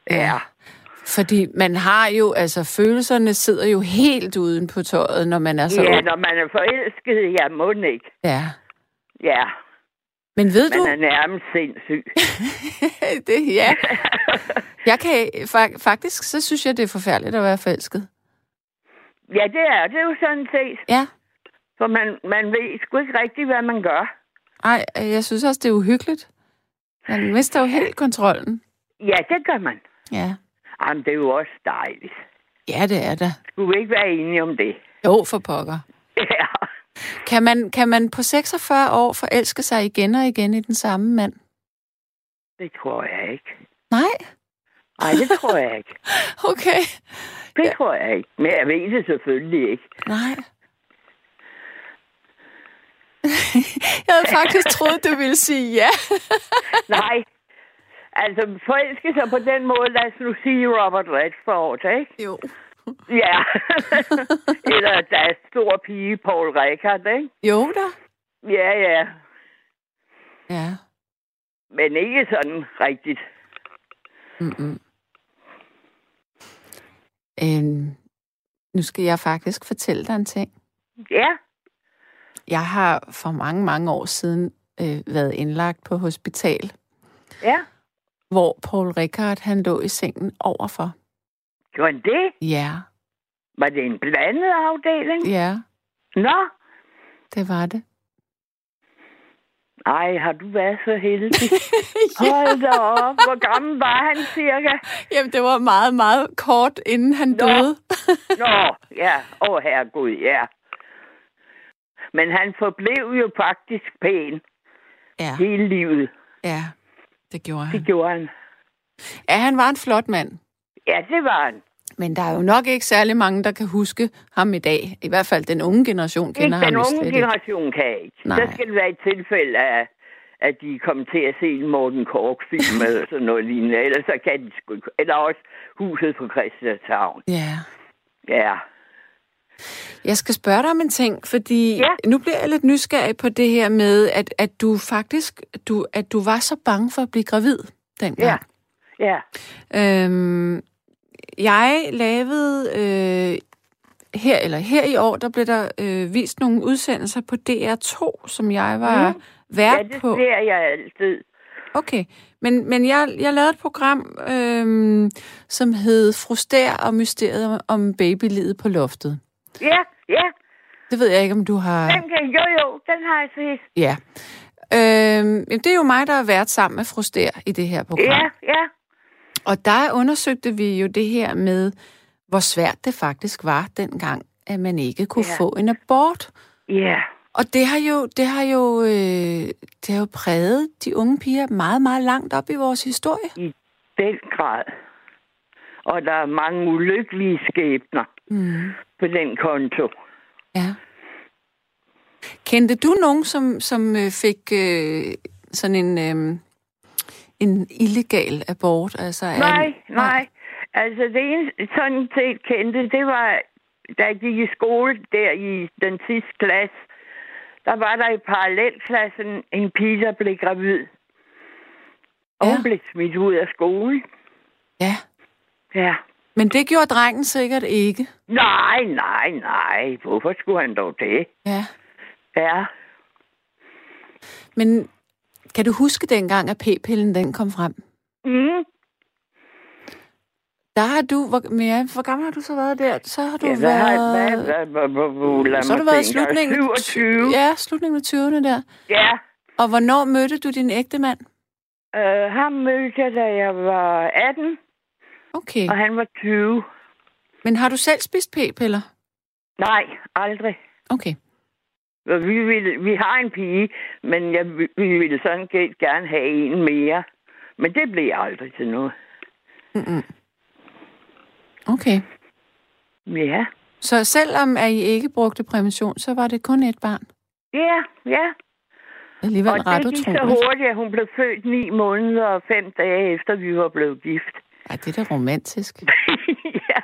Ja. Fordi man har jo, altså følelserne sidder jo helt uden på tøjet, når man er så Ja, ung. når man er forelsket, ja, må ikke. Ja. Ja, Men ved man du... er nærmest sindssyg. <laughs> det, ja. <laughs> Jeg kan fa- faktisk, så synes jeg, det er forfærdeligt at være forelsket. ja, det er det er jo sådan set. Ja. For man, man ved sgu ikke rigtigt, hvad man gør. Ej, jeg synes også, det er uhyggeligt. Man mister jo helt kontrollen. Ja, det gør man. Ja. Jamen, det er jo også dejligt. Ja, det er det. Skulle vi ikke være enige om det? Jo, for pokker. <laughs> Ja. Kan man, kan man på 46 år forelske sig igen og igen i den samme mand? Det tror jeg ikke. Nej? Nej, det tror jeg ikke. <laughs> Okay. Det ja. tror jeg ikke. Men jeg ved det selvfølgelig ikke. Nej. <laughs> jeg havde faktisk troet, du ville sige ja. <laughs> Nej. Altså, forelske sig på den måde, lad os nu sige Robert Redford, ikke? jo. <laughs> Ja. Eller der er stor pige, Paul Rickard, ikke? Jo da. Ja, ja. Ja. Men ikke sådan rigtigt. Mm-mm. Øhm, nu skal jeg faktisk fortælle dig en ting. Ja. Jeg har for mange, mange år siden øh, været indlagt på hospital, Ja. hvor Paul Rickard han lå i sengen overfor. Gjorde han det? Ja, Var det en blandet afdeling? ja. Nå. det var det. Ej, har du været så heldig? <laughs> Hold da op. Hvor gammel var han cirka? Jamen, det var meget, meget kort, inden han Nå. døde. Nå, ja. Åh, oh, herregud, ja. Men han forblev jo faktisk pæn Ja, hele livet. ja, det gjorde han. Det gjorde han. Ja, han var en flot mand. Ja, det var han. Men der er jo nok ikke særlig mange, der kan huske ham i dag. I hvert fald den unge generation kender Ikke ham den unge slet ikke. generation kan ikke. Nej. Så skal det være et tilfælde af, at de kommer til at se en Morten Kork-film eller <laughs> sådan noget lignende. Ellers så kan de sgu. Eller også Huset på Christianshavn. Ja. Ja. Jeg skal spørge dig om en ting, fordi Ja. nu bliver jeg lidt nysgerrig på det her med, at, at du faktisk du, at du var så bange for at blive gravid dengang. Ja. Øhm, jeg lavede øh, her eller her i år, der blev der øh, vist nogle udsendelser på DR2, som jeg var mm. vært Ja, det på. ser jeg altid. Okay, men, men jeg, jeg lavede et program, øhm, som hed Frustær og Mysteriet om babylivet på loftet. Ja, ja. Det ved jeg ikke, om du har... Den kan, jo, jo, den har jeg set. Ja. Jamen, det er jo mig, der har været sammen med Frustær i det her program. Ja, ja. Og der undersøgte vi jo det her med, hvor svært det faktisk var dengang, at man ikke kunne Ja. få en abort. Ja. Og det har jo, det har jo, øh, det har jo præget de unge piger meget, meget langt op i vores historie. I den grad. Og der er mange ulykkelige skæbner Mm. på den konto. Ja. Kendte du nogen, som, som øh, fik øh, sådan en, øh, en illegal abort? Altså, Nej, nej. Altså, det eneste, sådan set kendte, det var, da jeg gik i skole der i den sidste klasse, der var der i parallelklassen en pige, der blev gravid. Og Ja. hun blev smidt ud af skolen. Ja, Ja. men det gjorde drengen sikkert ikke. Nej, nej, nej. Hvorfor skulle han dog det? Ja. Ja. Men kan du huske dengang, at p-pillen den kom frem? Mm. Der har du, hvor, ja, hvor gammel har du så været der? Så har du Ja, været... hvad, hvad, hvad, hvad, hvad, så har du været slutningen, 27. Ja, slutningen af 20'erne der. Ja. Og hvornår mødte du din ægte mand? Øh, ham mødte jeg, da jeg var 18, Okay. og han var 20. Men har du selv spist p-piller? Nej, aldrig. Okay. Vi, vil, vi har en pige, men jeg, vi vi ville sådan set gerne have en mere. Men det blev aldrig til noget. Mm-mm. Okay. Ja. Så selvom at I ikke brugte prævention, så var det kun et barn? Ja, ja. Alligevel Og ret det gik så utroligt. hurtigt, at hun blev født ni måneder og fem dage efter, vi var blevet gift. Ej, det er da romantisk. <laughs> ja.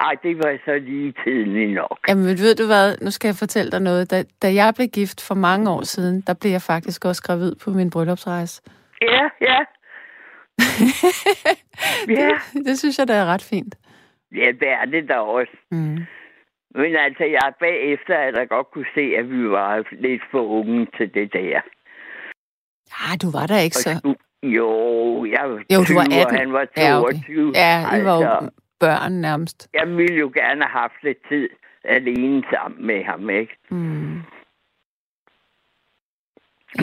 Ej, det var så lige tidligt nok. Jamen, ved du hvad? Nu skal jeg fortælle dig noget. Da, da jeg blev gift for mange år siden, der blev jeg faktisk også gravid på min bryllupsrejse. Ja, ja. <laughs> ja. Det, det synes jeg, da er ret fint. Ja, det er det da også. Mm. Men altså, jeg bagefter at jeg godt kunne se, at vi var lidt for unge til det der. Ja, du var der ikke så... Jo, jeg var 20, Jo, du var 18. og han var Ja, okay. 22. Ja, I var altså, børn nærmest. Jeg ville jo gerne have haft lidt tid alene sammen med ham, ikke? Mm.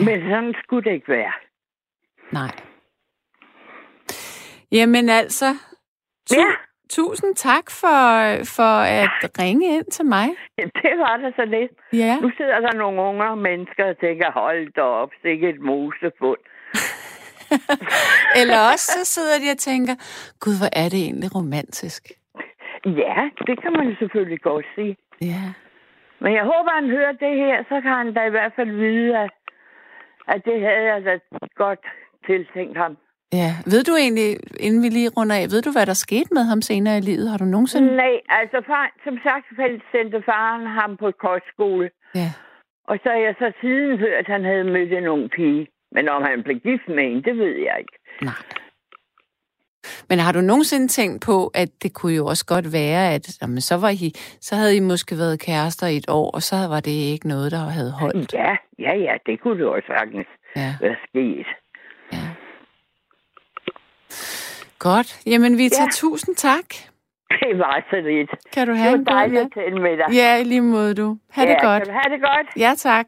Men sådan skulle det ikke være. Nej. Jamen altså, tu- Ja, tusind tak for, for at ringe ind til mig. det var da så lidt. Ja. Nu sidder der nogle unge mennesker og tænker, hold da op, sikke et mosefund. <laughs> Eller også så sidder de og tænker, gud, hvor er det egentlig romantisk. Ja, det kan man selvfølgelig godt sige. Ja. Men jeg håber, han hører det her, så kan han da i hvert fald vide, at, at det havde jeg da godt tiltænkt ham. Ja. Ved du egentlig, inden vi lige runder af, ved du, hvad der skete med ham senere i livet? Har du nogensinde... Nej, altså far, som sagt sendte faren ham på kostskole. Ja. Og så har jeg så siden hørt, at han havde mødt en ung pige. Men om han blev gift med en, det ved jeg ikke. Nej. Men har du nogensinde tænkt på, at det kunne jo også godt være, at jamen, så, var I, så havde I måske været kærester i et år, og så var det ikke noget, der havde holdt? Ja, ja, ja, det kunne det også sagtens Ja, være sket. ja. Godt. Jamen, Vita, Ja. tusind tak. Det var så lidt. Kan du Det have var en god dejligt nat? at med dig. Ja, lige måde du. Ha' det ja, godt. Kan du have det godt? Ja, tak.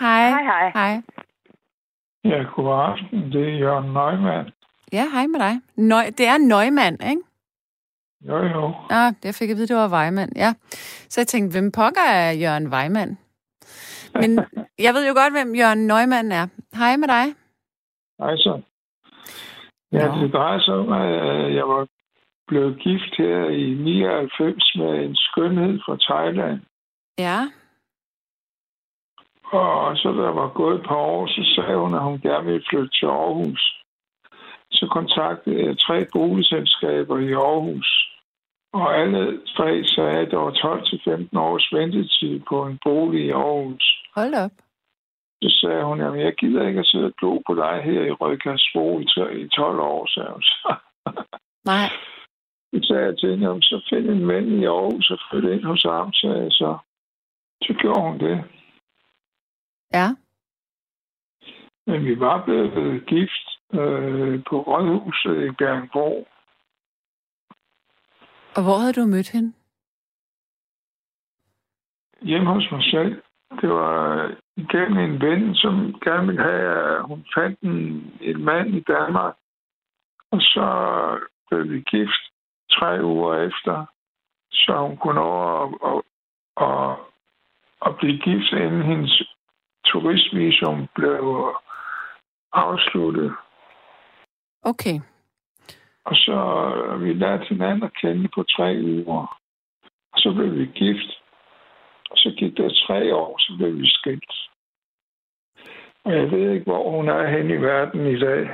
Hej. Hej, hej. Hej. Ja, god aften. Det er Jørgen Neumann. Ja, hej med dig. Nøj, det er Nøgmand, ikke? Jo, jo. Nå, jeg fik at vide, det var Vejmand. Ja. Så jeg tænkte, hvem pokker er Jørgen Vejmand? Men jeg ved jo godt, hvem Jørgen Nøgmand er. Hej med dig. Hej så. Ja, Nå. det drejer sig om, at jeg var blevet gift her i 99 med en skønhed fra Thailand. Ja. Og så da der var gået et par år, så sagde hun, at hun gerne ville flytte til Aarhus. Så kontaktede jeg tre boligselskaber i Aarhus. Og alle tre sagde, at der var 12-15 års ventetid på en bolig i Aarhus. Hold op. Så sagde hun, at jeg gider ikke at sidde og glo på dig her i Rødkærsbro i to- i 12 år, sagde hun så. Nej. Så sagde jeg til hende, "Jamen, så find en ven i Aarhus og flytte ind hos ham, sagde jeg så. Så gjorde hun det. Ja. Men vi var blevet gift øh, på Rådhuset i Bjergbro. Og hvor havde du mødt hende? Hjemme hos mig selv. Det var igennem en ven, som gerne ville have, at hun fandt en, en mand i Danmark. Og så blev vi gift tre uger efter, så hun kunne nå at, at, at, at blive gift, inden hendes turistvisum blev afsluttet. Okay. Og så vi lærte hinanden at kende på tre uger. Og så blev vi gift. Og så gik der tre år, så blev vi skilt. Og jeg ved ikke, hvor hun er henne i verden i dag.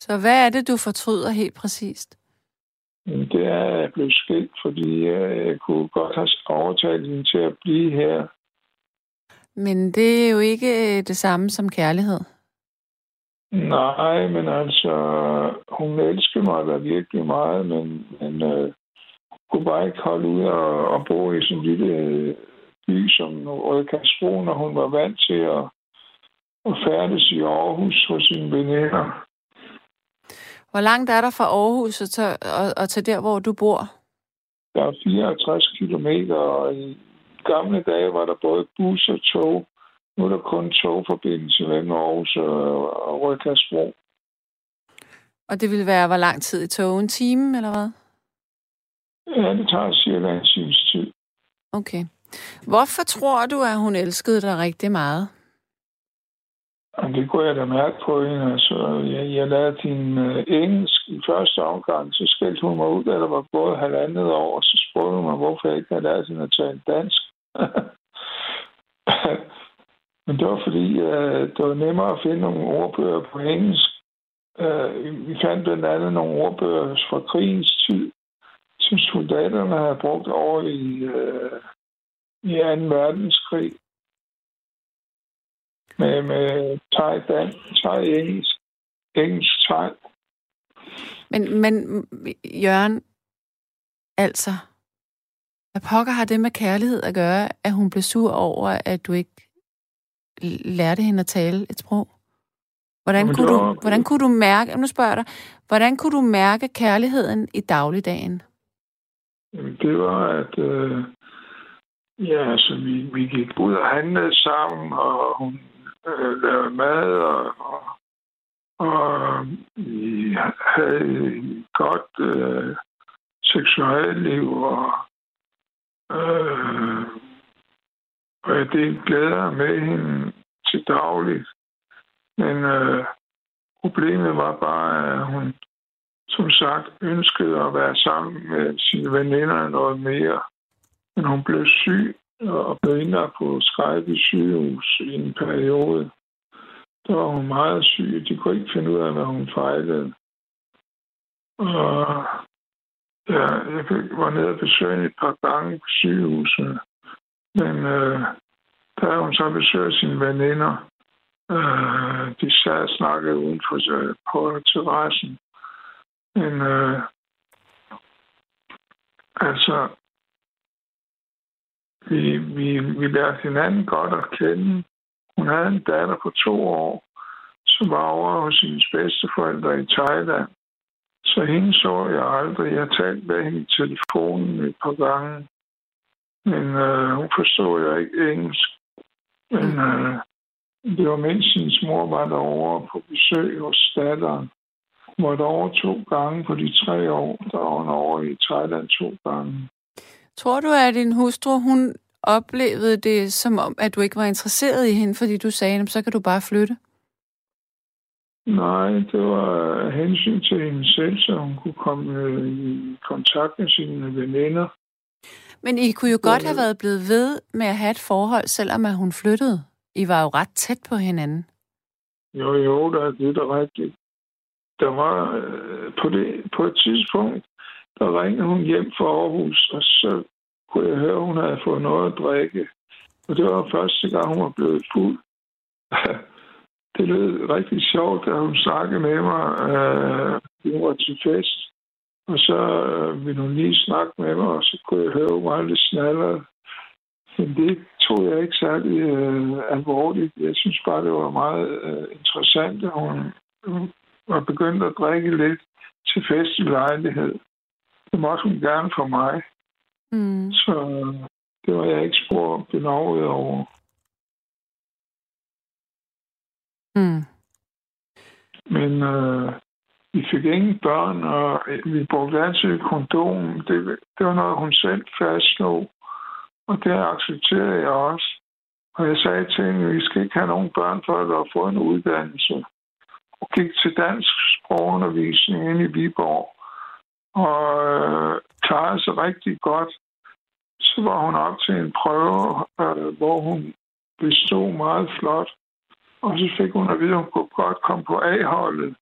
Så hvad er det, du fortryder helt præcist? Det er, at jeg blev skilt, fordi øh, jeg kunne godt have overtalt hende til at blive her. Men det er jo ikke øh, det samme som kærlighed. Nej, men altså, hun elskede mig da virkelig meget, men, men øh, kunne bare ikke holde ud og, og bo i sådan en lille øh, by som Rødkærsbro, når hun var vant til at, at færdes i Aarhus hos sine veninder. Hvor langt er der fra Aarhus og til, og, og til der, hvor du bor? Der er 54 kilometer, og i gamle dage var der både bus og tog. Nu er der kun togforbindelse mellem Aarhus og, Rødkærsbro. Og det ville være, hvor lang tid i tog? En time, eller hvad? Ja, det tager cirka en times tid. Okay. Hvorfor tror du, at hun elskede dig rigtig meget? Og det kunne jeg da mærke på hende. Altså, jeg, jeg lærte hende uh, engelsk i første omgang, så skældte hun mig ud, da der var gået halvandet år, og så spurgte hun mig, hvorfor jeg ikke havde lært hende at tale dansk. <laughs> Men det var fordi, øh, det var nemmere at finde nogle ordbøger på engelsk. Øh, vi fandt blandt andet nogle ordbøger fra krigens tid, som soldaterne havde brugt over i, øh, i 2. verdenskrig med, med thai dan, thai engelsk, engelsk thai. Men, men Jørgen, altså, hvad pokker har det med kærlighed at gøre, at hun blev sur over, at du ikke lærte hende at tale et sprog? Hvordan, Jamen, kunne, det du, var- hvordan kunne du mærke, nu spørger jeg dig, hvordan kunne du mærke kærligheden i dagligdagen? Jamen, det var, at øh, ja, altså, vi, vi gik ud og handlede sammen, og hun øh, lavede mad, og, og, og vi havde et godt øh, seksuelt liv, og, øh, og jeg delte glæder med hende til dagligt. Men øh, problemet var bare, at hun som sagt ønskede at være sammen med sine veninder noget mere. Men hun blev syg og blev indlagt på Skype sygehus i en periode. Der var hun meget syg. De kunne ikke finde ud af, hvad hun fejlede. Og ja, jeg var nede og besøge et par gange på sygehuset. Men øh, der havde hun så besøgt sine veninder. Øh, de sad og snakkede udenfor øh, på terrassen. Men øh, altså, vi, vi, vi lærte hinanden godt at kende. Hun havde en datter på to år, som var over hos hendes bedsteforældre i Thailand. Så hende så jeg aldrig. Jeg talte med hende i telefonen et par gange. Men øh, hun forstod jeg ikke engelsk. Men øh, det var mens hendes mor var derovre på besøg hos datteren. Hun var derovre to gange på de tre år. Der var hun over i Thailand to gange. Tror du, at din hustru, hun oplevede det som om, at du ikke var interesseret i hende, fordi du sagde, så kan du bare flytte? Nej, det var hensyn til hende selv, så hun kunne komme øh, i kontakt med sine veninder. Men I kunne jo godt have været blevet ved med at have et forhold, selvom at hun flyttede. I var jo ret tæt på hinanden. Jo, jo, der, det er da rigtigt. Der var øh, på, det, på et tidspunkt, der ringede hun hjem fra Aarhus, og så kunne jeg høre, at hun havde fået noget at drikke. Og det var første gang, hun var blevet fuld. <laughs> det lød rigtig sjovt, da hun snakkede med mig. Øh, hun var til fest. Og så øh, ville hun lige snakke med mig, og så kunne jeg høre, var lidt snaller. Men det tog jeg ikke særlig øh, alvorligt. Jeg synes bare, det var meget øh, interessant, at hun, hun var begyndt at drikke lidt til fest i lejlighed. Det måtte hun gerne for mig. Mm. Så det var jeg ikke spor benovet over. Mm. Men øh, vi fik ingen børn, og vi brugte altid kondom. Det, det var noget, hun selv fastslog. Og det accepterede jeg også. Og jeg sagde til hende, at vi skal ikke have nogen børn, før du har fået en uddannelse. Og gik til dansk sprogundervisning inde i Viborg. Og øh, klarede sig rigtig godt. Så var hun op til en prøve, øh, hvor hun bestod meget flot. Og så fik hun at vide, at hun kunne godt komme på A-holdet.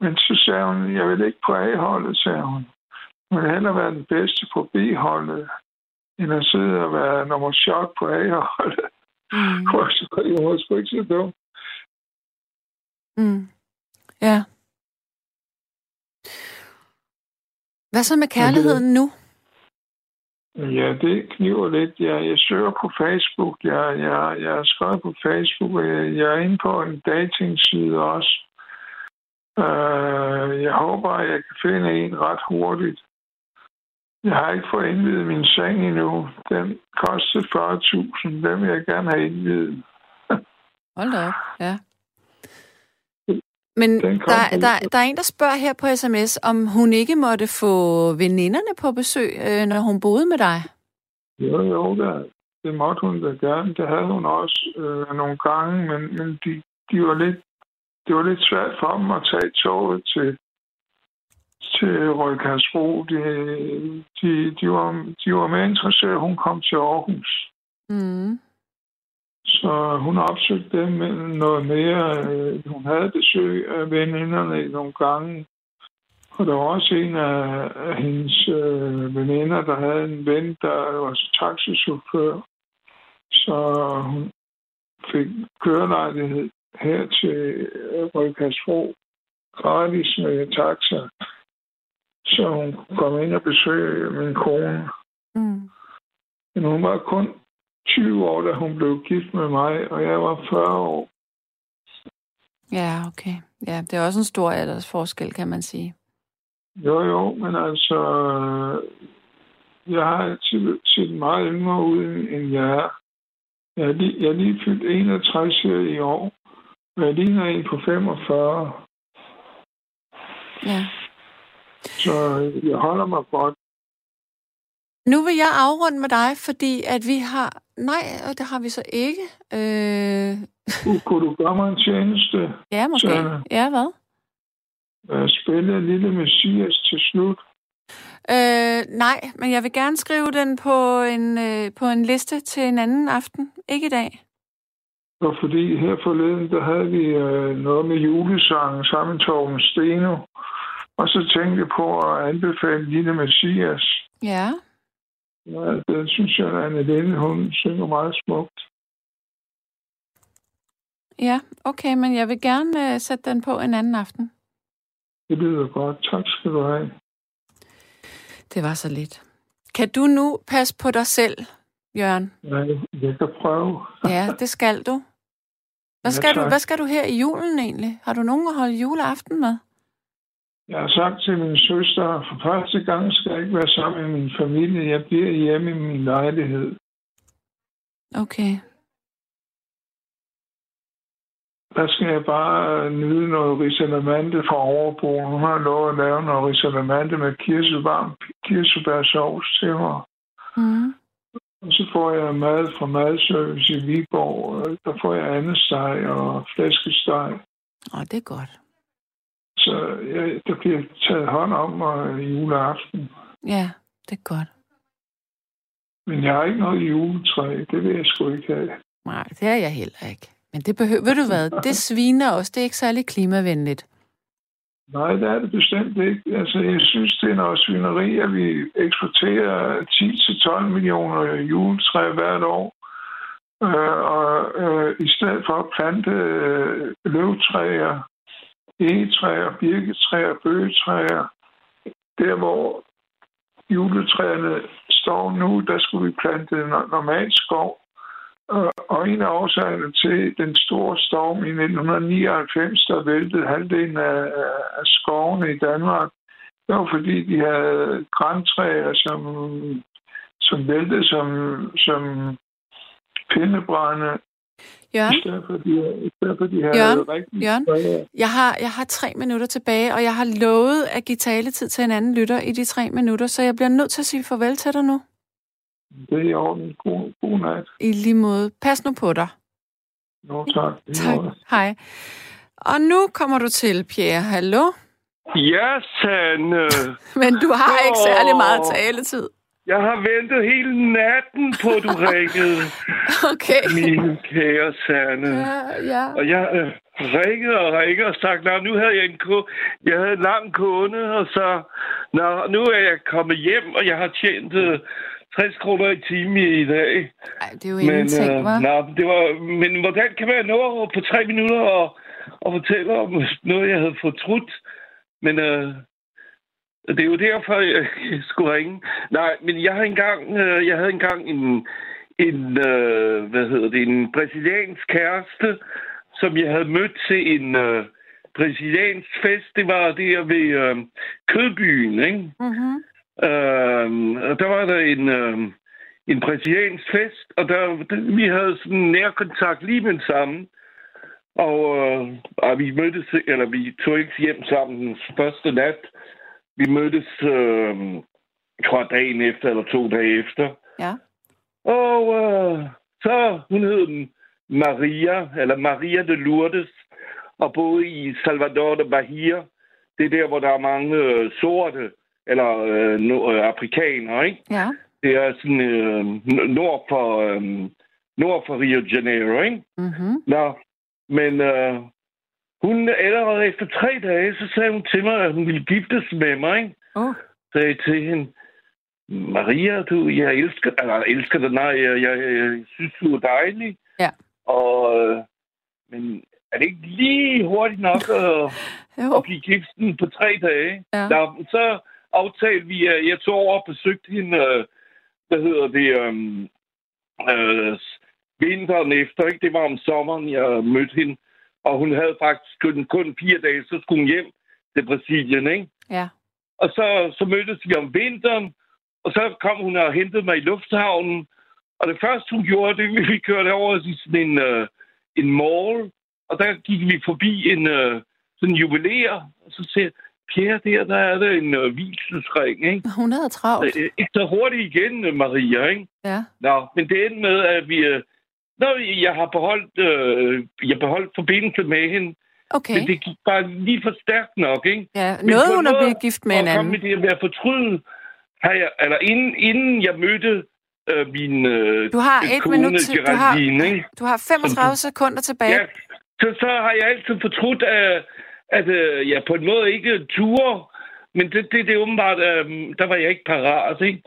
Men så sagde hun, jeg vil ikke på A-holdet, sagde hun. Vil hellere være den bedste på B-holdet, end at sidde og være nummer chok på A-holdet. Mm. <laughs> Jeg var sgu ikke så dum. Mm. Ja. Hvad så med kærligheden nu? Ja, det kniver lidt. Jeg, jeg søger på Facebook. Jeg, jeg, jeg er skrevet på Facebook, jeg, jeg er inde på en datingside også. Uh, jeg håber, at jeg kan finde en ret hurtigt. Jeg har ikke fået indvidet min seng endnu. Den kostede 40.000. Den vil jeg gerne have indvidet. Hold da op, ja. Men der, der, der er en, der spørger her på sms, om hun ikke måtte få veninderne på besøg, øh, når hun boede med dig. Jo, jo, der, det måtte hun da gerne. Det havde hun også øh, nogle gange, men, men de, de var lidt, det var lidt svært for dem at tage toget til, til Rødkærsbro. De, de, de, var, de var mere interesserede, hun kom til Aarhus. Mm. Så hun opsøgte dem noget mere. Hun havde besøg af veninderne nogle gange. Og der var også en af, hendes øh, veninder, der havde en ven, der var taxichauffør. Så hun fik kørelejlighed her til Rødkastro gratis med taxa. Så hun kom ind og besøge min kone. Mm. Men hun var kun 20 år, da hun blev gift med mig, og jeg var 40 år. Ja, okay. Ja, det er også en stor aldersforskel, kan man sige. Jo, jo, men altså, jeg har altid set meget yngre ud, end jeg er. Jeg er lige, jeg er lige fyldt 61 i år, og jeg ligner en på 45. Ja. Så jeg holder mig godt. Nu vil jeg afrunde med dig, fordi at vi har... Nej, og det har vi så ikke. Øh... Kunne du gøre mig en tjeneste? Ja, måske. Så, ja, hvad? Spille Lille Messias til slut. Øh, nej, men jeg vil gerne skrive den på en, øh, på en liste til en anden aften. Ikke i dag. Og fordi her forleden, der havde vi øh, noget med julesangen sammen med Torben Steno. Og så tænkte jeg på at anbefale Lille Messias. Ja. Ja, det synes jeg, at Anne Linde, hun synger meget smukt. Ja, okay, men jeg vil gerne uh, sætte den på en anden aften. Det lyder godt. Tak skal du have. Det var så lidt. Kan du nu passe på dig selv, Jørgen? Ja, jeg kan prøve. <laughs> ja, det skal du. Hvad skal, ja, du, hvad skal du her i julen egentlig? Har du nogen at holde juleaften med? Jeg har sagt til min søster, at for første gang skal jeg ikke være sammen med min familie. Jeg bliver hjemme i min lejlighed. Okay. Der skal jeg bare nyde noget risalamande fra overbroen. Hun har lov at lave noget risalamande med kirsebær, kirsebærsovs til mig. Mm. Og så får jeg mad fra madservice i Viborg. Der får jeg andet steg og flæskesteg. Åh, det er godt. Så jeg, der bliver taget hånd om mig juleaften. Ja, det er godt. Men jeg har ikke noget juletræ. Det vil jeg sgu ikke have. Nej, det er jeg heller ikke. Men det behøver, ved du hvad, det sviner også. Det er ikke særlig klimavenligt. Nej, det er det bestemt ikke. Altså, jeg synes, det er noget svineri, at vi eksporterer 10-12 millioner juletræ hvert år. Øh, og øh, i stedet for at plante øh, løvtræer, egetræer, birketræer, bøgetræer, der hvor juletræerne står nu, der skulle vi plante normal skov. Og en af årsagerne til den store storm i 1999, der væltede halvdelen af, af skovene i Danmark, det var fordi, de havde græntræer, som, som væltede som, som pindebrænde. Jørgen, I stedet for, de, i stedet for, de havde Jørgen, rigtig Jørgen, træer. jeg har, jeg har tre minutter tilbage, og jeg har lovet at give taletid til en anden lytter i de tre minutter, så jeg bliver nødt til at sige farvel til dig nu. Det er i orden. God, god nat. I lige måde. Pas nu på dig. Nå, tak. Tak. måde. Hej. Og nu kommer du til, Pierre. Hallo? Ja, Sanne. <laughs> Men du har ikke særlig meget taletid. Jeg har ventet hele natten på, at du ringede, <laughs> Okay. min kære Sanne. Ja, ja. Og jeg øh, ringede og ringede og sagt, Nå, nu havde jeg en ko jeg havde en lang kunde, og så, Nå, nu er jeg kommet hjem, og jeg har tjent øh, 60 kroner i timen i dag. Ej, det er jo Men, ingenting, øh, hva'? nå, det var, men hvordan kan man nå på tre minutter og, og fortælle om noget, jeg havde fortrudt? Men øh, det er jo derfor, jeg, skulle ringe. Nej, men jeg havde engang, øh, jeg havde engang en, en øh, hvad hedder det, en brasiliansk kæreste, som jeg havde mødt til en øh, brasiliansk fest. Det var der ved øh, Kødbyen, ikke? Mm-hmm. Øh, og der var der en, øh, en brasiliansk fest, og der, vi havde sådan en nærkontakt lige med det samme. Og, øh, og vi mødtes, eller vi tog ikke hjem sammen den første nat. Vi mødtes, øh, jeg tror dagen efter, eller to dage efter. Ja. Og øh, så, hun hed Maria, eller Maria de Lourdes, og boede i Salvador de Bahia. Det er der, hvor der er mange øh, sorte, eller øh, no, øh, afrikanere, ikke? Ja. Det er sådan øh, nord, for, øh, nord for Rio de Janeiro, ikke? Mm-hmm. Nå, men øh, hun allerede efter tre dage, så sagde hun til mig, at hun ville giftes med mig, ikke? Oh. sagde jeg til hende, Maria, du, jeg elsker, eller elsker dig, nej, jeg, jeg, jeg synes, du er dejlig. Ja. Og, men er det ikke lige hurtigt nok at, <laughs> at blive gift sådan på tre dage? Ja. Nå, så aftalte vi, at jeg tog over og besøgte hende, øh, hvad hedder det, øh, øh, vinteren efter, ikke? Det var om sommeren, jeg mødte hende. Og hun havde faktisk kun, kun fire dage, så skulle hun hjem til Brasilien, ikke? Ja. Og så, så mødtes vi om vinteren, og så kom hun og hentede mig i lufthavnen. Og det første, hun gjorde, det vi kørte over i sådan en, uh, en mall, og der gik vi forbi en uh, sådan juveler, og så siger Pierre, der, der er der en uh, hvilesesring, ikke? <laughs> Hun havde travlt. Øh, Ikke så hurtigt igen, øh, Maria, ikke? Ja. Nå, men det endte med, at vi... Øh, Nå, jeg har beholdt, øh, jeg har beholdt forbindelse med hende, Okay. men det gik bare lige for stærkt nok, ikke? Ja, Men noget hun noget- blevet gift med en anden. med det at fortryde, har jeg, eller inden, inden jeg mødte øh, min øh, Du har et kone, minut til- du har- ikke? Du har 35 sekunder tilbage. Ja, så, så har jeg altid fortrudt, at, at øh, jeg på en måde ikke turde, men det, det, det er åbenbart, øh, der var jeg ikke parat, ikke?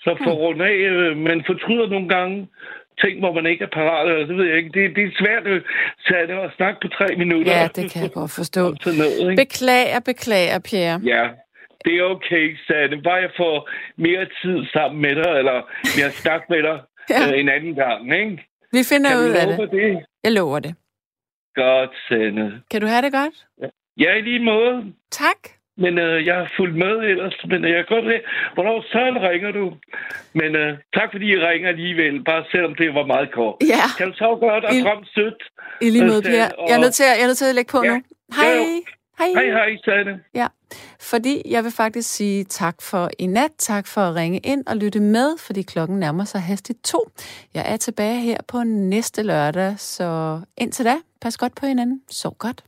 Så for Hmm. at runde af, øh, man fortryder nogle gange ting, hvor man ikke er parat, eller det ved jeg ikke. Det, det er svært øh, er det at snakke på tre minutter. Ja, det kan jeg godt forstå. <laughs> Noget, ikke? Beklager, beklager, Pierre. Ja, det er okay, Sanne. Bare jeg får mere tid sammen med dig, eller mere snak med dig Ja. <laughs> ja. øh, en anden gang, ikke? Vi finder Kan ud af det. det? Jeg lover det. Godt, Sanne. Kan du have det godt? Ja, i lige måde. Tak. Men øh, jeg har fulgt med ellers, men jeg kan godt lide, hvornår så ringer du? Men øh, tak fordi I ringer alligevel, bare selvom det var meget kort. Ja. Kan du så godt og frem sødt? I lige måde, Øh, Per. og- Jeg er nødt til at, jeg er nødt til at lægge på Ja. nu. Hej. Hej. Hej, hej, Sanne. Ja, fordi jeg vil faktisk sige tak for i nat, tak for at ringe ind og lytte med, fordi klokken nærmer sig hastigt to. Jeg er tilbage her på næste lørdag, så indtil da, pas godt på hinanden. Sov godt.